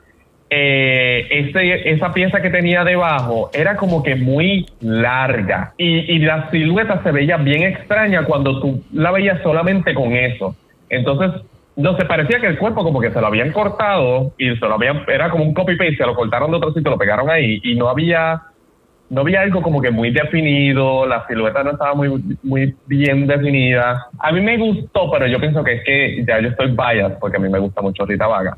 eh, esa pieza que tenía debajo era como que muy larga y, la silueta se veía bien extraña cuando tú la veías solamente con eso. Entonces, no se parecía que el cuerpo como que se lo habían cortado y se lo habían, era como un copy paste, se lo cortaron de otro sitio, lo pegaron ahí y no había no había algo como que muy definido, la silueta no estaba muy, muy bien definida. A mí me gustó, pero yo pienso que es que ya yo estoy biased porque a mí me gusta mucho Rita Vaga.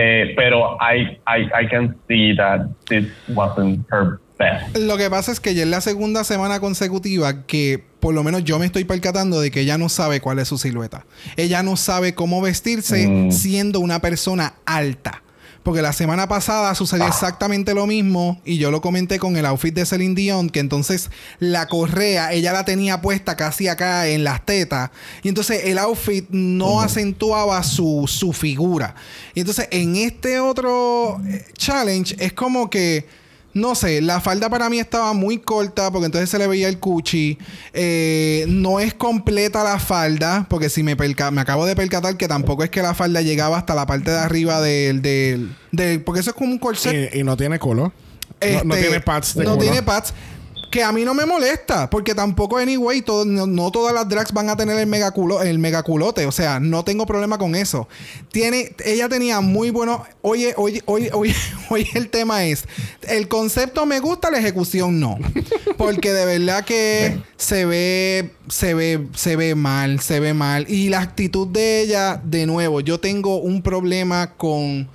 Eh, pero I, I, I can see that this wasn't her best. Lo que pasa es que ya es la segunda semana consecutiva que por lo menos yo me estoy percatando de que ella no sabe cuál es su silueta. Ella no sabe cómo vestirse Mm. siendo una persona alta. Porque la semana pasada sucedió exactamente lo mismo y yo lo comenté con el outfit de Celine Dion, que entonces la correa ella la tenía puesta casi acá en las tetas. Y entonces el outfit no acentuaba su, su figura. Y entonces en este otro eh, challenge es como que no sé, la falda para mí estaba muy corta porque entonces se le veía el cuchi. Eh, no es completa la falda, porque si me, perca- me acabo de percatar que tampoco es que la falda llegaba hasta la parte de arriba del. del, del- porque eso es como un corset. Y, y no tiene color. No- no, Este, tiene pads de No color. tiene pads. Que a mí no me molesta, porque tampoco, anyway, todo, no, no todas las drags van a tener el megaculo, el megaculote. O sea, no tengo problema con eso. Tiene, ella tenía muy bueno. Oye, oye, oye, oye, oye, el tema es: el concepto me gusta, la ejecución no. Porque de verdad que se ve, se ve, se ve mal, se ve mal. Y la actitud de ella, de nuevo, yo tengo un problema con.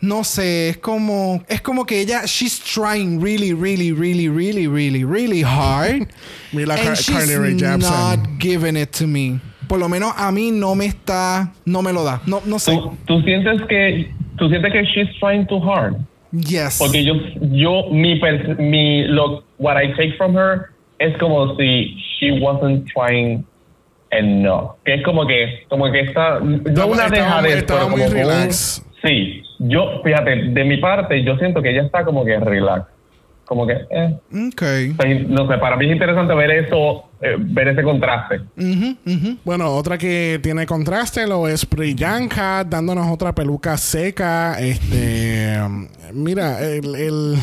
No sé, es como es como que ella she's trying really really really really really really hard Mira and Car- she's Carly Rae not Jepsen. giving it to me. Por lo menos a mí no me está no me lo da. No no sé. ¿Tú, tú sientes que tú sientes que she's trying too hard. Yes. Porque yo, yo mi, mi lo, what I take from her es como si she wasn't trying enough. Que es como que, como que está, no una estaba deja muy- de estaba muy como con un- relax. sí, yo, fíjate, de mi parte, yo siento que ella está como que relax. Como que, eh. Okay. Pues, No sé, para mí es interesante ver eso, eh, ver ese contraste. Bueno, otra que tiene contraste lo es Priyanka dándonos otra peluca seca. Este, mira, el, el,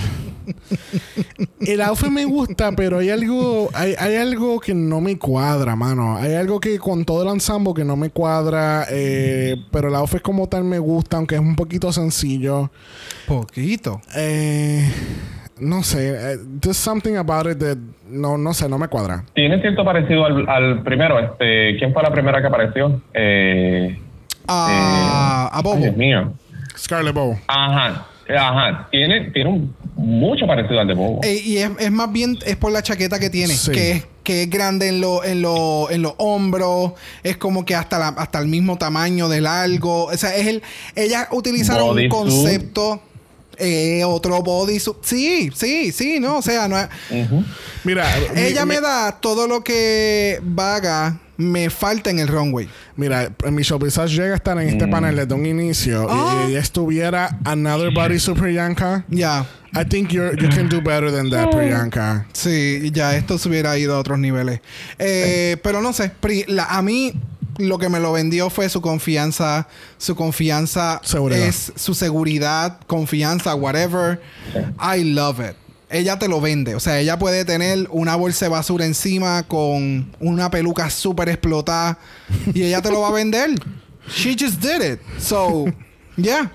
el outfit me gusta, pero hay algo, hay, hay algo que no me cuadra, mano. Hay algo que con todo el ensamble que no me cuadra, eh, pero el outfit como tal me gusta, aunque es un poquito sencillo. Poquito. Eh, no sé, eh, there's something about it that no, no sé, no me cuadra. Tiene cierto parecido al, al primero. Este, ¿Quién fue la primera que apareció? Eh, Ah, a ay, Bobo. Dios mío. Scarlet Bow. Ajá, ajá. Tiene, tiene un, mucho parecido al de Bobo. Eh, y es, es más bien es por la chaqueta que tiene, Sí. que es que es grande en los en lo- en los hombros, es como que hasta la, hasta el mismo tamaño de largo, o sea, es el ellas utilizaron un concepto eh, otro bodysuit. Sí, sí, sí, no, o sea, no es- Ujú. Mira, mi- ella mi- me da todo lo que Vaga me falta en el runway. Mira, Michelle Visage llega a estar en este panel desde un inicio Ah. y ella estuviera Another Body Super Priyanka. Ya. I think you're, you can do better than that, Priyanka. Sí, ya esto se hubiera ido a otros niveles. Eh, pero no sé, Pri- la- a mí lo que me lo vendió fue su confianza, su confianza Seguridad. es su seguridad, confianza, whatever. I love it. Ella te lo vende, o sea, ella puede tener una bolsa de basura encima con una peluca súper explotada y ella te lo va a vender. She just did it. So, yeah.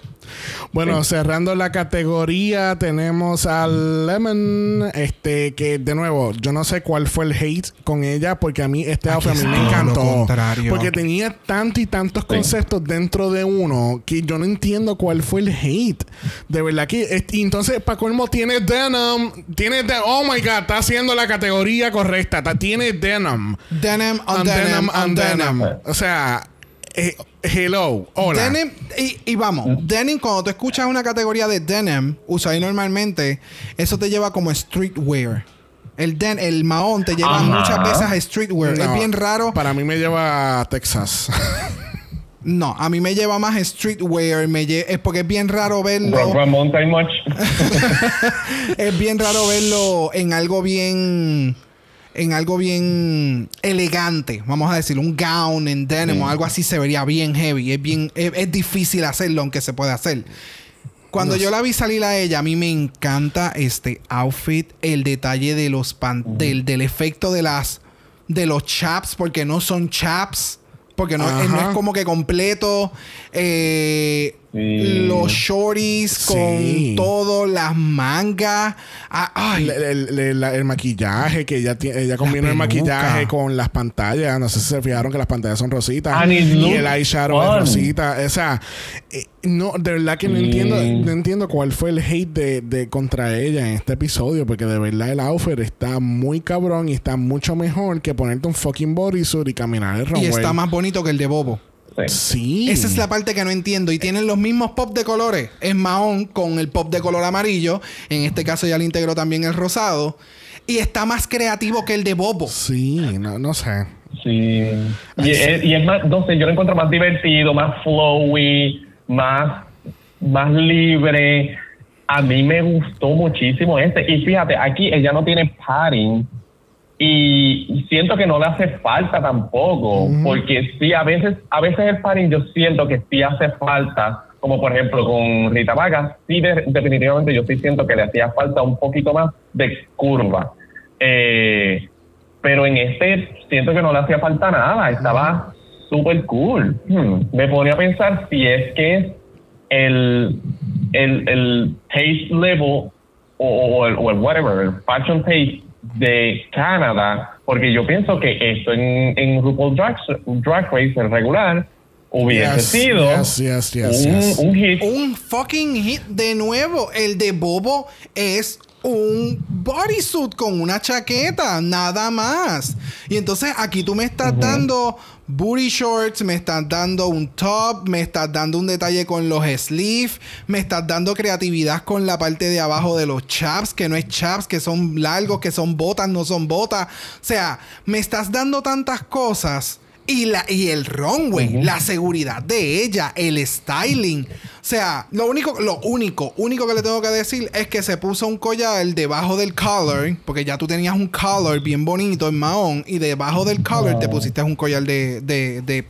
Bueno, cerrando la categoría, tenemos a Lemon, este, que de nuevo, yo no sé cuál fue el hate con ella, porque a mí este outfit a mí me encantó. Porque tenía tantos y tantos conceptos dentro de uno que yo no entiendo cuál fue el hate. De verdad que, y entonces, para colmo, tiene denim, tiene de, oh my god, está haciendo la categoría correcta, está- tiene denim. Denim on On denim on denim. O sea, eh, hello, hola. Denim, y, y vamos, denim, cuando tú escuchas una categoría de denim, usa ahí normalmente, eso te lleva como streetwear. El den, el mahón te lleva Ajá. muchas veces a streetwear. No, es bien raro. Para mí me lleva a Texas. No, a mí me lleva más streetwear. Me lle- es porque es bien raro verlo. Rock Much. es bien raro verlo en algo bien. En algo bien elegante, vamos a decir, un gown en denim o algo así se vería bien heavy. Es bien, es, es difícil hacerlo, aunque se puede hacer. Cuando yo la vi salir a ella, a mí me encanta este outfit, el detalle de los pan del, del efecto de las de los chaps, porque no son chaps, porque no, eh, no es como que completo. Eh, Sí. los shorties Sí. con todo, las mangas. Ah, Ay, El, el- el- el maquillaje, que ella, tiene, ella combina el maquillaje con las pantallas. No sé si se fijaron que las pantallas son rositas. And it y el eyeshadow es rosita. O sea, eh, no, de verdad que no Sí. entiendo, no entiendo cuál fue el hate de, de contra ella en este episodio. Porque de verdad el outfit está muy cabrón y está mucho mejor que ponerte un fucking bodysuit y caminar el y runway. está más bonito que el de Bobo. Sí. Esa es la parte que no entiendo. Y tienen los mismos pop de colores. Es mahón con el pop de color amarillo. En este caso ya le integró también el rosado. Y está más creativo que el de Bobo. Sí, no, no sé. Sí. Y es, y es más, no sé, yo lo encuentro más divertido, más flowy, más, más libre. A mí me gustó muchísimo este. Y fíjate, aquí ella no tiene padding. Y siento que no le hace falta tampoco, porque sí, a veces, a veces el padding yo siento que sí hace falta, como por ejemplo con Rita Vaga, sí de- definitivamente yo sí siento que le hacía falta un poquito más de curva. Eh, pero en este siento que no le hacía falta nada, estaba súper cool. Hmm, Me ponía a pensar si es que el, el, el taste level o, o el, o el whatever, el fashion taste de Canadá, porque yo pienso que esto en, en RuPaul Drag, Drag Race, el regular, hubiese Yes, sido yes, yes, yes, un, yes. un hit. Un fucking hit de nuevo. El de Bobo es un bodysuit con una chaqueta, nada más. Y entonces aquí tú me estás dando booty shorts, me estás dando un top, me estás dando un detalle con los sleeves, me estás dando creatividad con la parte de abajo de los chaps, que no es chaps, que son largos, que son botas, no son botas. O sea, me estás dando tantas cosas. Y, la, y el runway, la seguridad de ella, el styling. O sea, lo único, lo único, único que le tengo que decir es que se puso un collar debajo del collar, porque ya tú tenías un collar bien bonito en mahón, y debajo del collar te pusiste un collar de, de, de,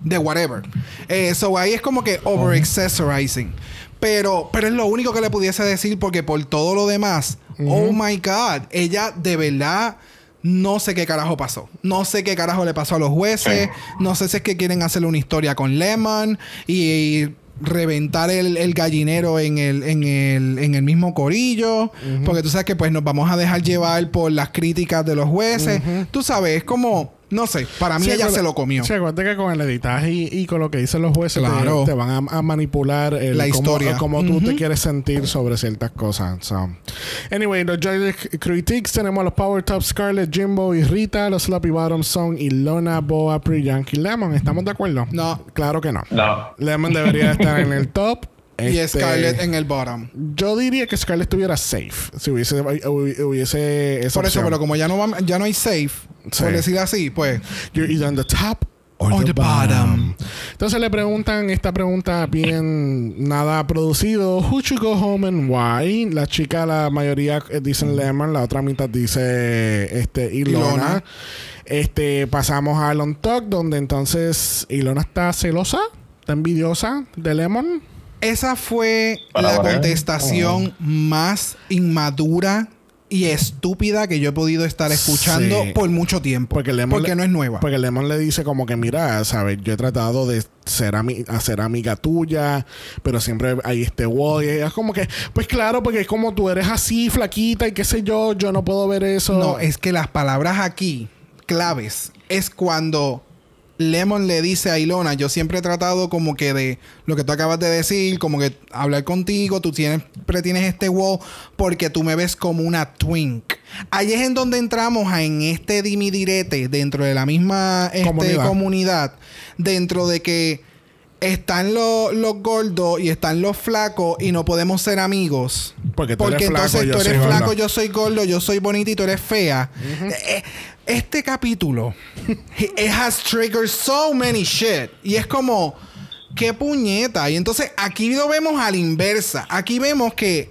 de whatever. Eso ahí es como que over accessorizing. Pero, pero es lo único que le pudiese decir, porque por todo lo demás, oh my god, ella de verdad. No sé qué carajo pasó. No sé qué carajo le pasó a los jueces. No sé si es que quieren hacerle una historia con Lemon y, y reventar el, el gallinero en el, en, el, en el mismo corillo. Porque tú sabes que pues nos vamos a dejar llevar por las críticas de los jueces. Tú sabes, es como... No sé, para mí Sí, ella se lo comió. Sí, acuérdate que con el editaje y, y con lo que dicen los jueces te- Claro. te, van a, a manipular el, La cómo- historia. cómo, tú te quieres sentir sobre ciertas cosas. So. Anyway, los Judges Critiques tenemos a los Power Top Scarlett, Jimbo y Rita. Los Sloppy Bottom son Ilona, Boa, Pri, Yankee, Lemon. ¿Estamos de acuerdo? No. Claro que no. No. Lemon debería estar en el top. Y Este, Scarlett en el bottom. Yo diría que Scarlett estuviera safe. Si hubiese, hubi- hubiese esa Por eso, opción. pero como ya no, va- ya no hay safe, Sí. por decir así, pues... You're either on the top or, Or the, bottom. bottom. Entonces le preguntan esta pregunta bien nada producido. Who should go home and why? La chica, la mayoría eh, dicen Lemon, la otra mitad dice este Ilona. Ilona. Este pasamos a On Talk, donde entonces Ilona está celosa, está envidiosa de Lemon. Esa fue Para la contestación más inmadura y estúpida que yo he podido estar escuchando Sí. por mucho tiempo. Porque Porque, Lemon le- no es nueva. Porque Lemon le dice como que, mira, sabes, yo he tratado de ser, ami- amiga tuya, pero siempre hay este wall. Y ella es como que, pues claro, porque es como tú eres así, flaquita y qué sé yo, yo no puedo ver eso. no, es que las palabras aquí, claves, es cuando Lemon le dice a Ilona, yo siempre he tratado como que de lo que tú acabas de decir, como que hablar contigo, tú siempre tienes este wow porque tú me ves como una twink. Ahí es en donde entramos a, en este dimidirete dentro de la misma este, Comunidad. comunidad. dentro de que están los, los gordos y están los flacos y no podemos ser amigos. Porque tú eres flaco, entonces yo tú eres soy flaco, gordo. yo soy gordo, yo soy bonita y tú eres fea. Eh, Este capítulo, it has triggered so many shit. Y es como, qué puñeta. Y entonces aquí lo vemos a la inversa. Aquí vemos que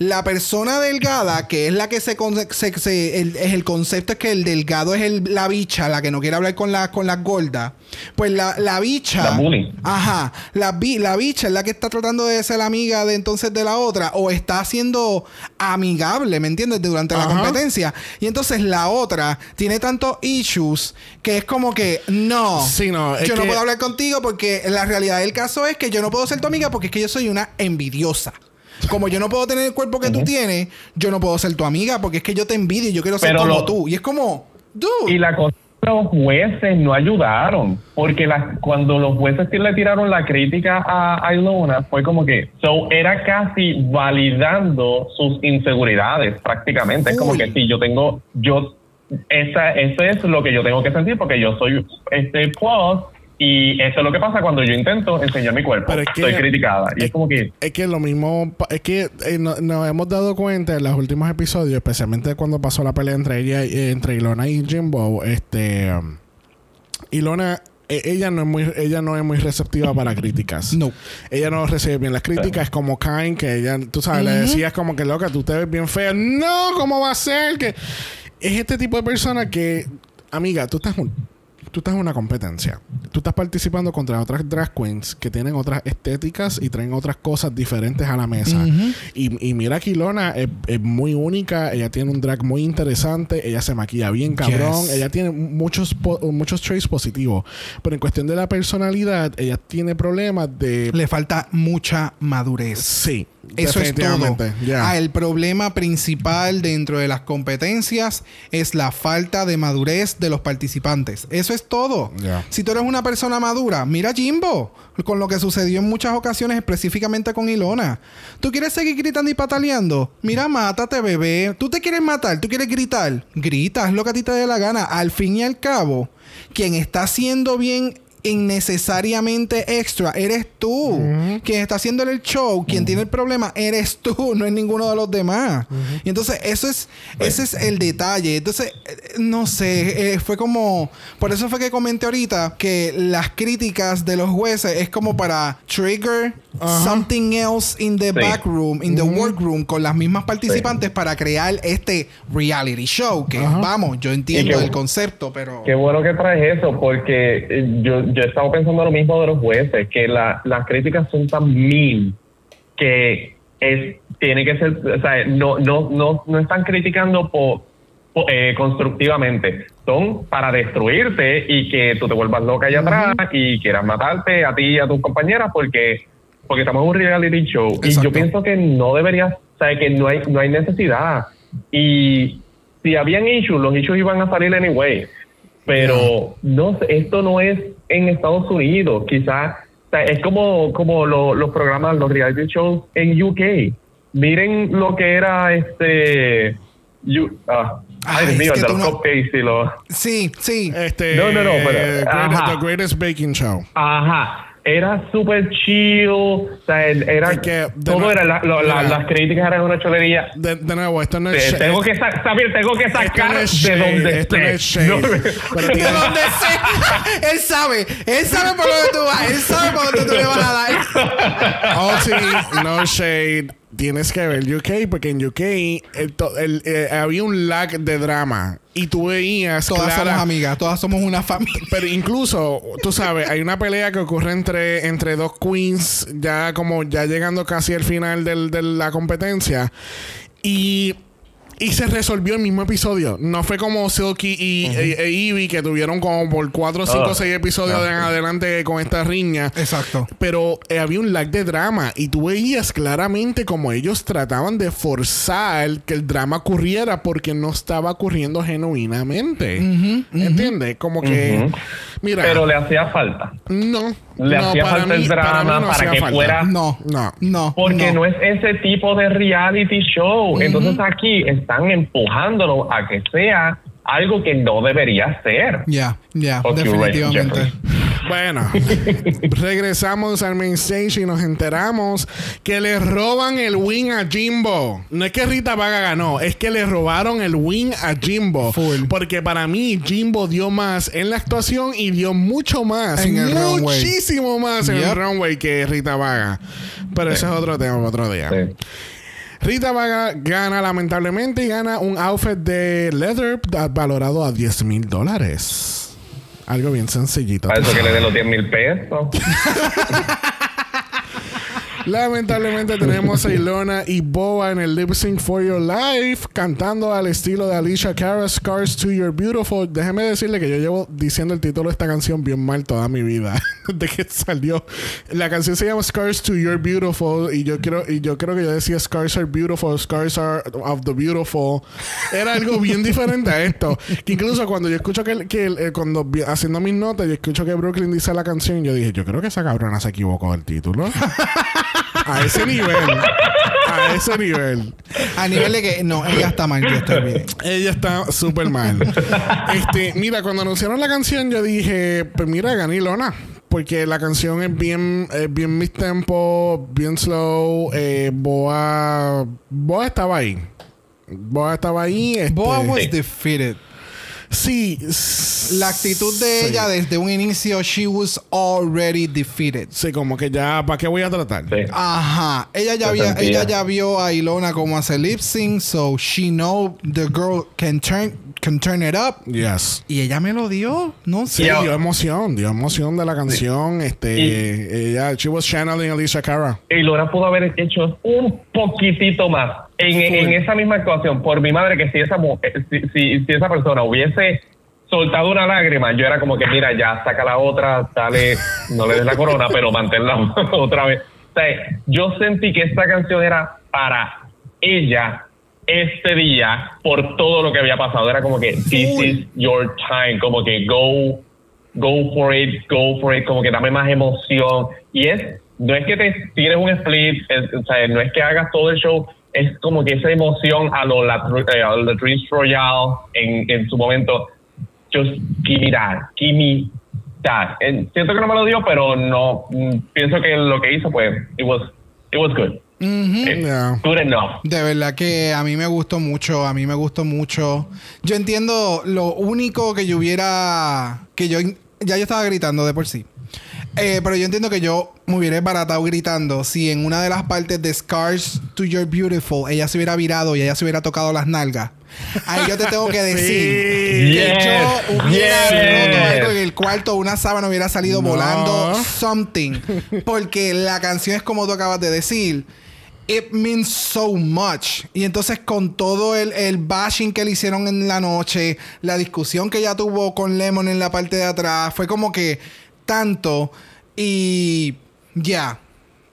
la persona delgada, que es la que se, se- se- el, es el concepto es que el delgado es el- la bicha, la que no quiere hablar con, la, con las gordas. Pues la, la bicha. La. Ajá. La, bi- la bicha es la que está tratando de ser amiga de entonces de la otra. O está siendo amigable, ¿me entiendes? Durante la competencia. Y entonces la otra tiene tantos issues que es como que no. Sí, no, yo no que- puedo hablar contigo porque la realidad del caso es que yo no puedo ser tu amiga porque es que yo soy una envidiosa. Como yo no puedo tener el cuerpo que tú tienes, yo no puedo ser tu amiga porque es que yo te envidio y yo quiero ser Pero como lo- tú. Y es como, dude. Y la cosa los jueces no ayudaron, porque la- cuando los jueces sí le tiraron la crítica a, a Ilona, fue como que, so, era casi validando sus inseguridades prácticamente. Es como que si yo tengo, yo, esa, eso es lo que yo tengo que sentir porque yo soy este plus y eso es lo que pasa cuando yo intento enseñar mi cuerpo. Pero es que- Soy criticada. Y es como que, Es que lo mismo, es que eh, no- nos hemos dado cuenta en los últimos episodios, especialmente cuando pasó la pelea entre ella, eh, entre Ilona y Jimbo, este, um, Ilona, eh, ella no es muy, ella no es muy receptiva para críticas. No. Ella no recibe bien las críticas, es como Kain, que ella, tú sabes, le decías como que loca, tú te ves bien fea. No, ¿cómo va a ser? Que es este tipo de persona que, amiga, tú estás tú estás en una competencia. Tú estás participando contra otras drag queens que tienen otras estéticas y traen otras cosas diferentes a la mesa. y, y mira que Ilona es, es muy única. Ella tiene un drag muy interesante. Ella se maquilla bien cabrón. Yes. Ella tiene muchos, muchos traits positivos. Pero en cuestión de la personalidad, ella tiene problemas de... Le falta mucha madurez. Sí. Eso es todo. Ah, el problema principal dentro de las competencias es la falta de madurez de los participantes. Eso es todo. Si tú eres una persona madura, mira Jimbo, con lo que sucedió en muchas ocasiones, específicamente con Ilona. ¿Tú quieres seguir gritando y pataleando? Mira, mátate, bebé. ¿Tú te quieres matar? ¿Tú quieres gritar? Grita, haz lo que a ti te dé la gana. Al fin y al cabo, quien está haciendo bien innecesariamente extra eres tú. Quien está haciendo el show, quien tiene el problema eres tú, no es ninguno de los demás. Y entonces eso es ese es el detalle. Entonces eh, no sé, eh, fue como por eso fue que comenté ahorita que las críticas de los jueces es como para trigger something else in the Sí. back room, in the workroom con las mismas participantes para crear este reality show que vamos, yo entiendo el concepto, pero Qué bueno que traes eso, porque eh, yo, yo estaba pensando lo mismo de los jueces, que la- las críticas son tan mean que es tiene que ser, o sea, no, no, no, no están criticando po- po- eh, constructivamente, son para destruirte y que tú te vuelvas loca allá atrás y quieras matarte a ti y a tus compañeras porque, porque estamos en un reality show. Y yo pienso que no deberías, o sea, que no hay, no hay necesidad. Y si habían issues, los issues iban a salir anyway. Pero no sé, esto no es en Estados Unidos, quizás o sea, es como, como lo- los programas, los reality shows en UK. Miren lo que era este. you- ah, Ay, Dios mío, de los no- cupcakes y los. sí, sí. Este, No, no, no, pero- ajá. The Greatest Baking Show. Ajá. Era súper chill. O sea, era. Es que, todo nuevo- era. la- la- las críticas eran una cholería. De, de nuevo, esto no es... Shade. tengo que sa- saber, tengo que sacar no es de shade, donde esto no esté. es shade. No, Pero De donde sea. él sabe. Él sabe por dónde tú vas. Él sabe por dónde tú le vas a dar. Oh, sí, no shade. Tienes que ver UK porque en UK el to- el, eh, había un lag de drama y tú veías Todas clara- somos amigas. Todas somos una familia. pero incluso, tú sabes, hay una pelea que ocurre entre, entre dos queens, ya como ya llegando casi al final del- de la competencia. Y, y se resolvió el mismo episodio. No fue como Silky y e, e Ivy que tuvieron como por 4, 5, Ah, 6 episodios ah, de en adelante con esta riña. Exacto. Pero eh, había un lag de drama y tú veías claramente como ellos trataban de forzar que el drama ocurriera porque no estaba ocurriendo genuinamente. ¿Entiendes? Como que, mira, Pero le hacía falta. no. Le no, hacía falta mí- el para drama no para, que falta. fuera. No. No. No. Porque no. es ese tipo de reality show. Entonces aquí están empujándolo a que sea algo que no debería ser. Ya, ya. Fuck you, Ray definitivamente. Bueno, regresamos al main stage y nos enteramos que le roban el win a Jimbo. No es que Rita Vaga ganó, es que le robaron el win a Jimbo. Full. Porque para mí Jimbo dio más en la actuación y dio mucho más, En el runway. muchísimo más en Yep. el runway que Rita Vaga. Pero ese es otro tema para otro día. Sí. Rita va, gana lamentablemente y gana un outfit de leather valorado a 10 mil dólares. Algo bien sencillito. Para eso que le den los 10 mil pesos. Lamentablemente tenemos a Ilona y Boa en el Lip Sync for Your Life cantando al estilo de Alicia Cara Scars to Your Beautiful. Déjeme decirle que yo llevo diciendo el título de esta canción bien mal toda mi vida desde que salió. La canción se llama Scars to Your Beautiful y yo creo y yo creo que yo decía Scars are beautiful, Scars are of the beautiful. Era algo bien diferente a esto. Que incluso cuando yo escucho que, que eh, cuando haciendo mis notas yo escucho que Brooklyn dice la canción, yo dije, yo creo que esa cabrona se equivocó del título. A ese nivel. A ese nivel. A nivel de que no, ella está mal, yo estoy bien. Ella está súper mal. este, mira, cuando anunciaron la canción, yo dije, pues mira, Ganilona. Porque la canción es bien, es bien mis tempo, bien slow. Eh, Boa. Boa estaba ahí. Boa estaba ahí. Este, Boa was defeated. Sí. La actitud de ella desde un inicio, she was already defeated. Sí, como que ya, ¿para qué voy a tratar? Sí. Ajá. Ella ya, había, ella ya vio a Ilona como hace lip sync, so she know the girl can turn, can turn it up. Yes. Y ella me lo dio. No sé. Sí, Ya. dio emoción, dio emoción de la canción. Este, ella, she was channeling Alicia Cara. Y Laura pudo haber hecho un poquitito más en, en esa misma actuación. Por mi madre, que si esa mujer, si, si, si esa persona hubiese soltado una lágrima, yo era como que, mira, ya saca la otra, dale, no le des la corona, pero manténla otra vez. O sea, yo sentí que esta canción era para ella este día por todo lo que había pasado. Era como que, this is your time, como que go go for it, go for it, como que dame más emoción. Y es, no es que te tires un split, es- o sea, no es que hagas todo el show, es como que esa emoción a lo la, eh, Latrice Royale en, en su momento, just give me that, give me that. Eh, siento que no me lo dio, pero no, mm, pienso que lo que hizo, pues, it was, it was good. Eh, Yeah. Good enough. De verdad que a mí me gustó mucho, a mí me gustó mucho. Yo entiendo lo único que yo hubiera, que yo, ya yo estaba gritando de por sí. Eh, pero yo entiendo que yo me hubiera baratado gritando si en una de las partes de Scars to Your Beautiful ella se hubiera virado y ella se hubiera tocado las nalgas. Ahí yo te tengo que decir Sí. que Yes, yo hubiera yes. roto algo en el cuarto, una sábana hubiera salido No. volando, something. Porque la canción es como tú acabas de decir. It means so much. Y entonces con todo el, el bashing que le hicieron en la noche, la discusión que ella tuvo con Lemon en la parte de atrás, fue como que tanto. Y ya,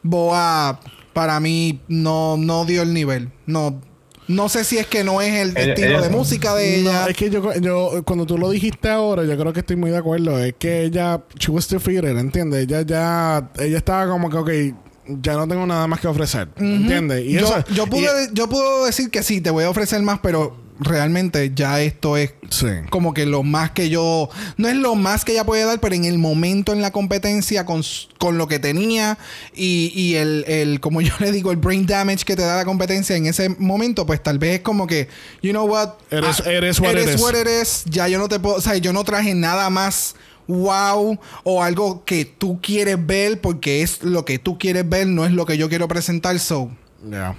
Boa para mí no, no dio el nivel. No, no sé si es que no es el Ella- estilo ella- de música de No, ella. es que yo, yo, cuando tú lo dijiste ahora, yo creo que estoy muy de acuerdo. Es que ella, she was defeated, ¿entiendes? Ella ya, ella estaba como que, ok, ya no tengo nada más que ofrecer, ¿entiendes? Y yo, eso, yo, y- pude, yo puedo decir que sí, te voy a ofrecer más, pero realmente ya esto es sí. como que lo más que yo no es lo más que ella puede dar pero en el momento en la competencia con, con lo que tenía y, y el, el como yo le digo el brain damage que te da la competencia en ese momento pues tal vez es como que you know what is- Ah, is what it is. ya yo no te puedo o sea yo no traje nada más wow o algo que tú quieres ver porque es lo que tú quieres ver no es lo que yo quiero presentar so Ya.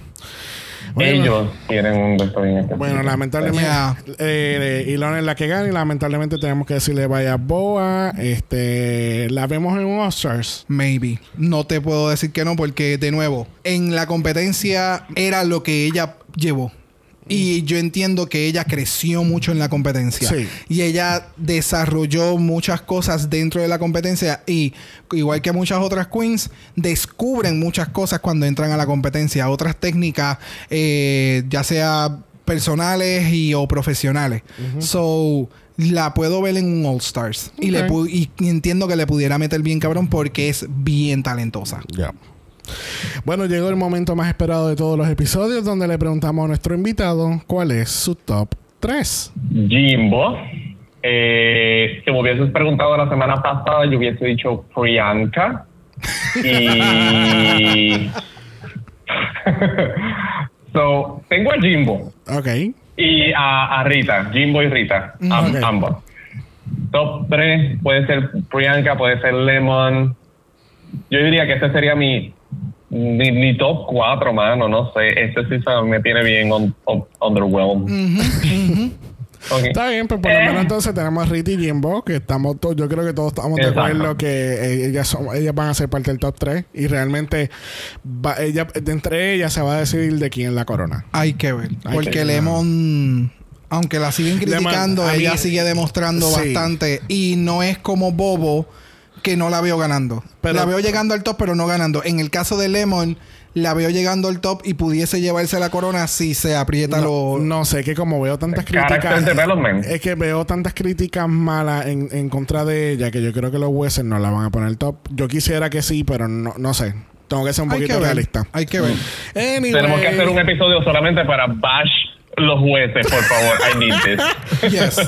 Bueno, Ellos tienen un doctor en este Bueno, lamentablemente, eh, Ilona es la que gana y lamentablemente tenemos que decirle vaya Boa. Este, la vemos en All-Stars. Maybe. No te puedo decir que no porque, de nuevo, en la competencia era lo que ella llevó. Y yo entiendo que ella creció mucho en la competencia. Sí. Y ella desarrolló muchas cosas dentro de la competencia. Y igual que muchas otras queens, descubren muchas cosas cuando entran a la competencia. Otras técnicas, eh, ya sea personales y o profesionales. So, la puedo ver en un All Stars. Y, le pu- y entiendo que le pudiera meter bien cabrón porque es bien talentosa. Ya. Bueno, llegó el momento más esperado de todos los episodios donde le preguntamos a nuestro invitado cuál es su top 3. Jimbo. Eh, si me hubieses preguntado la semana pasada, yo hubiese dicho Priyanka. Y. so, tengo a Jimbo Ok. y a, a Rita. Jimbo y Rita. Ok. Ambos. Top 3 puede ser Priyanka, puede ser Lemon. Yo diría que este sería mi ni, ni top 4, mano, no sé. Este sí se me tiene bien on, on- underwhelmed. Está bien, pero por lo Eh. menos entonces tenemos a Rita y Jimbo, que estamos todos, yo creo que todos estamos de Exacto. acuerdo que ellas, son, ellas van a ser parte del top 3 y realmente va, ella, de entre ellas se va a decidir de quién es la corona. Hay que ver. Hay porque que ver. Lemon, aunque la siguen Lemon, criticando, mí- ella sigue demostrando Sí. bastante. Y no es como Bobo, que no la veo ganando. Pero- la veo llegando al top, pero no ganando. En el caso de Lemon, la veo llegando al top y pudiese llevarse la corona si se aprieta No, lo. no sé, que como veo tantas críticas. development. Es que veo tantas críticas malas en, en contra de ella que yo creo que los Western no la van a poner top. Yo quisiera que sí, pero no, no sé. Tengo que ser un Hay poquito realista. Hay que ver. Anyway. Tenemos que hacer un episodio solamente para bash los jueces, por favor. I need this. Yes.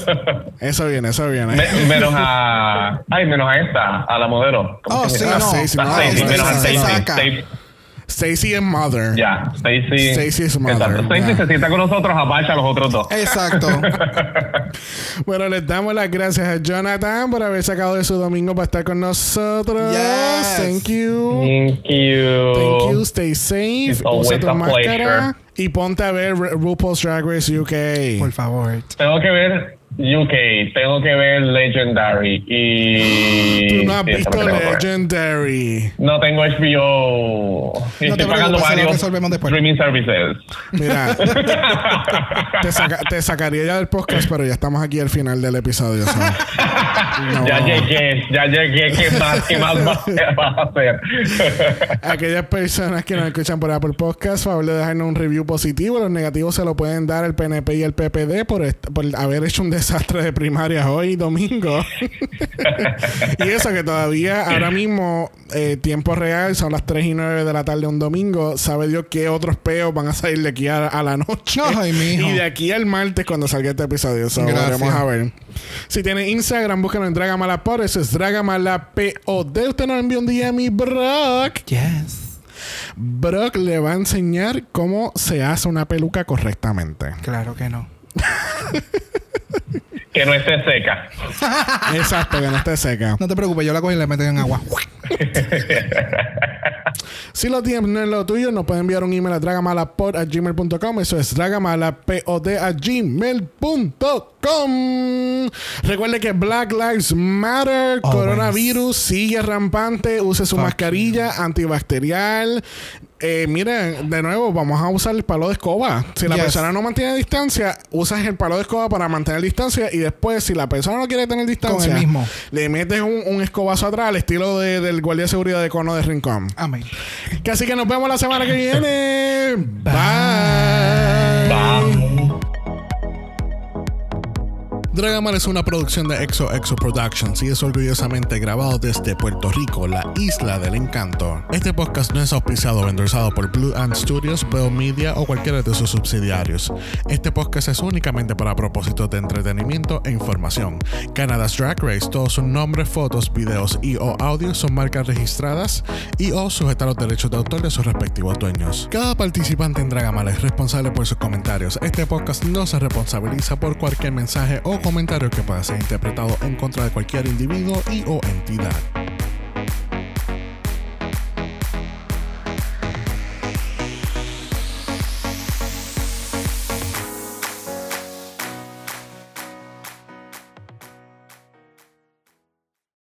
Eso viene, eso viene. Me- menos a. Ay, menos a esta, a la modelo. ¿Cómo Oh, sí, no. Stacey, A no, Stacey menos a. Stacey- Stacy and Mother. Ya, Stacy. Stacy is mother, Exacto. Stacy se sienta con nosotros, abacha a los otros dos. Exacto. Bueno, les damos las gracias a Jonathan por haber sacado de su domingo para estar con nosotros. Yes. Thank you. Thank you. Thank you. Stay safe. It's always Usa tu a máscara. pleasure. Y ponte a ver Ru- RuPaul's Drag Race UK. Por favor. Tengo que ver UK, tengo que ver Legendary y. Tú no has sí, visto. Legendary. No tengo HBO. Y No estoy pagando varios streaming services. Mira, te, saca- te sacaría ya del podcast, pero ya estamos aquí al final del episodio. so. No. Ya llegué, ya llegué. ¿Qué más? ¿Qué más vas a- hacer? Aquellas personas que nos escuchan por Apple Podcast, favor de dejarnos un review positivo. Los negativos se lo pueden dar el PNP y el PPD por, por haber hecho un desastre de primarias hoy, domingo. y eso que todavía, ahora mismo, eh, tiempo real, son las 3 y 9 de la tarde un domingo. Sabe Dios qué otros peos van a salir de aquí a, a la noche. Ay, mijo. y de aquí al martes cuando salga este episodio. So, veremos a ver. Si tiene Instagram, búsquenlo en Dragamalapod. Eso es Dragamalapod. Usted nos envió un día a mi Brock. Yes. Brock le va a enseñar cómo se hace una peluca correctamente. Claro que no. que no esté seca. Exacto, que no esté seca. No te preocupes, yo la cojo y la meto en agua. Si lo tienes, no es lo tuyo, nos puede enviar un email a dragamalapod.gmail.com. Eso es dragamalapod a gmail.com. Recuerde que Black Lives Matter, coronavirus sigue rampante. Use su Fuck mascarilla antibacterial. Eh, miren, de nuevo, vamos a usar el palo de escoba. Si la Yes. persona no mantiene distancia, usas el palo de escoba para mantener distancia. Y después, si la persona no quiere tener distancia, mismo. le metes un, un escobazo atrás al estilo de- del guardia de seguridad de cono de Rincón. Amén. Que así que nos vemos la semana que viene. Bye. Va. Dragamar es una producción de Exo Exo Productions y es orgullosamente grabado desde Puerto Rico, la isla del encanto. Este podcast no es auspiciado o endorsado por Blue Ant Studios, Bell Media o cualquiera de sus subsidiarios. Este podcast es únicamente para propósitos de entretenimiento e información. Canada's Drag Race, todos sus nombres, fotos, videos y o audios son marcas registradas y o sujetan los derechos de autor de sus respectivos dueños. Cada participante en Dragamar es responsable por sus comentarios. Este podcast no se responsabiliza por cualquier mensaje comentario que pueda ser interpretado en contra de cualquier individuo y o entidad.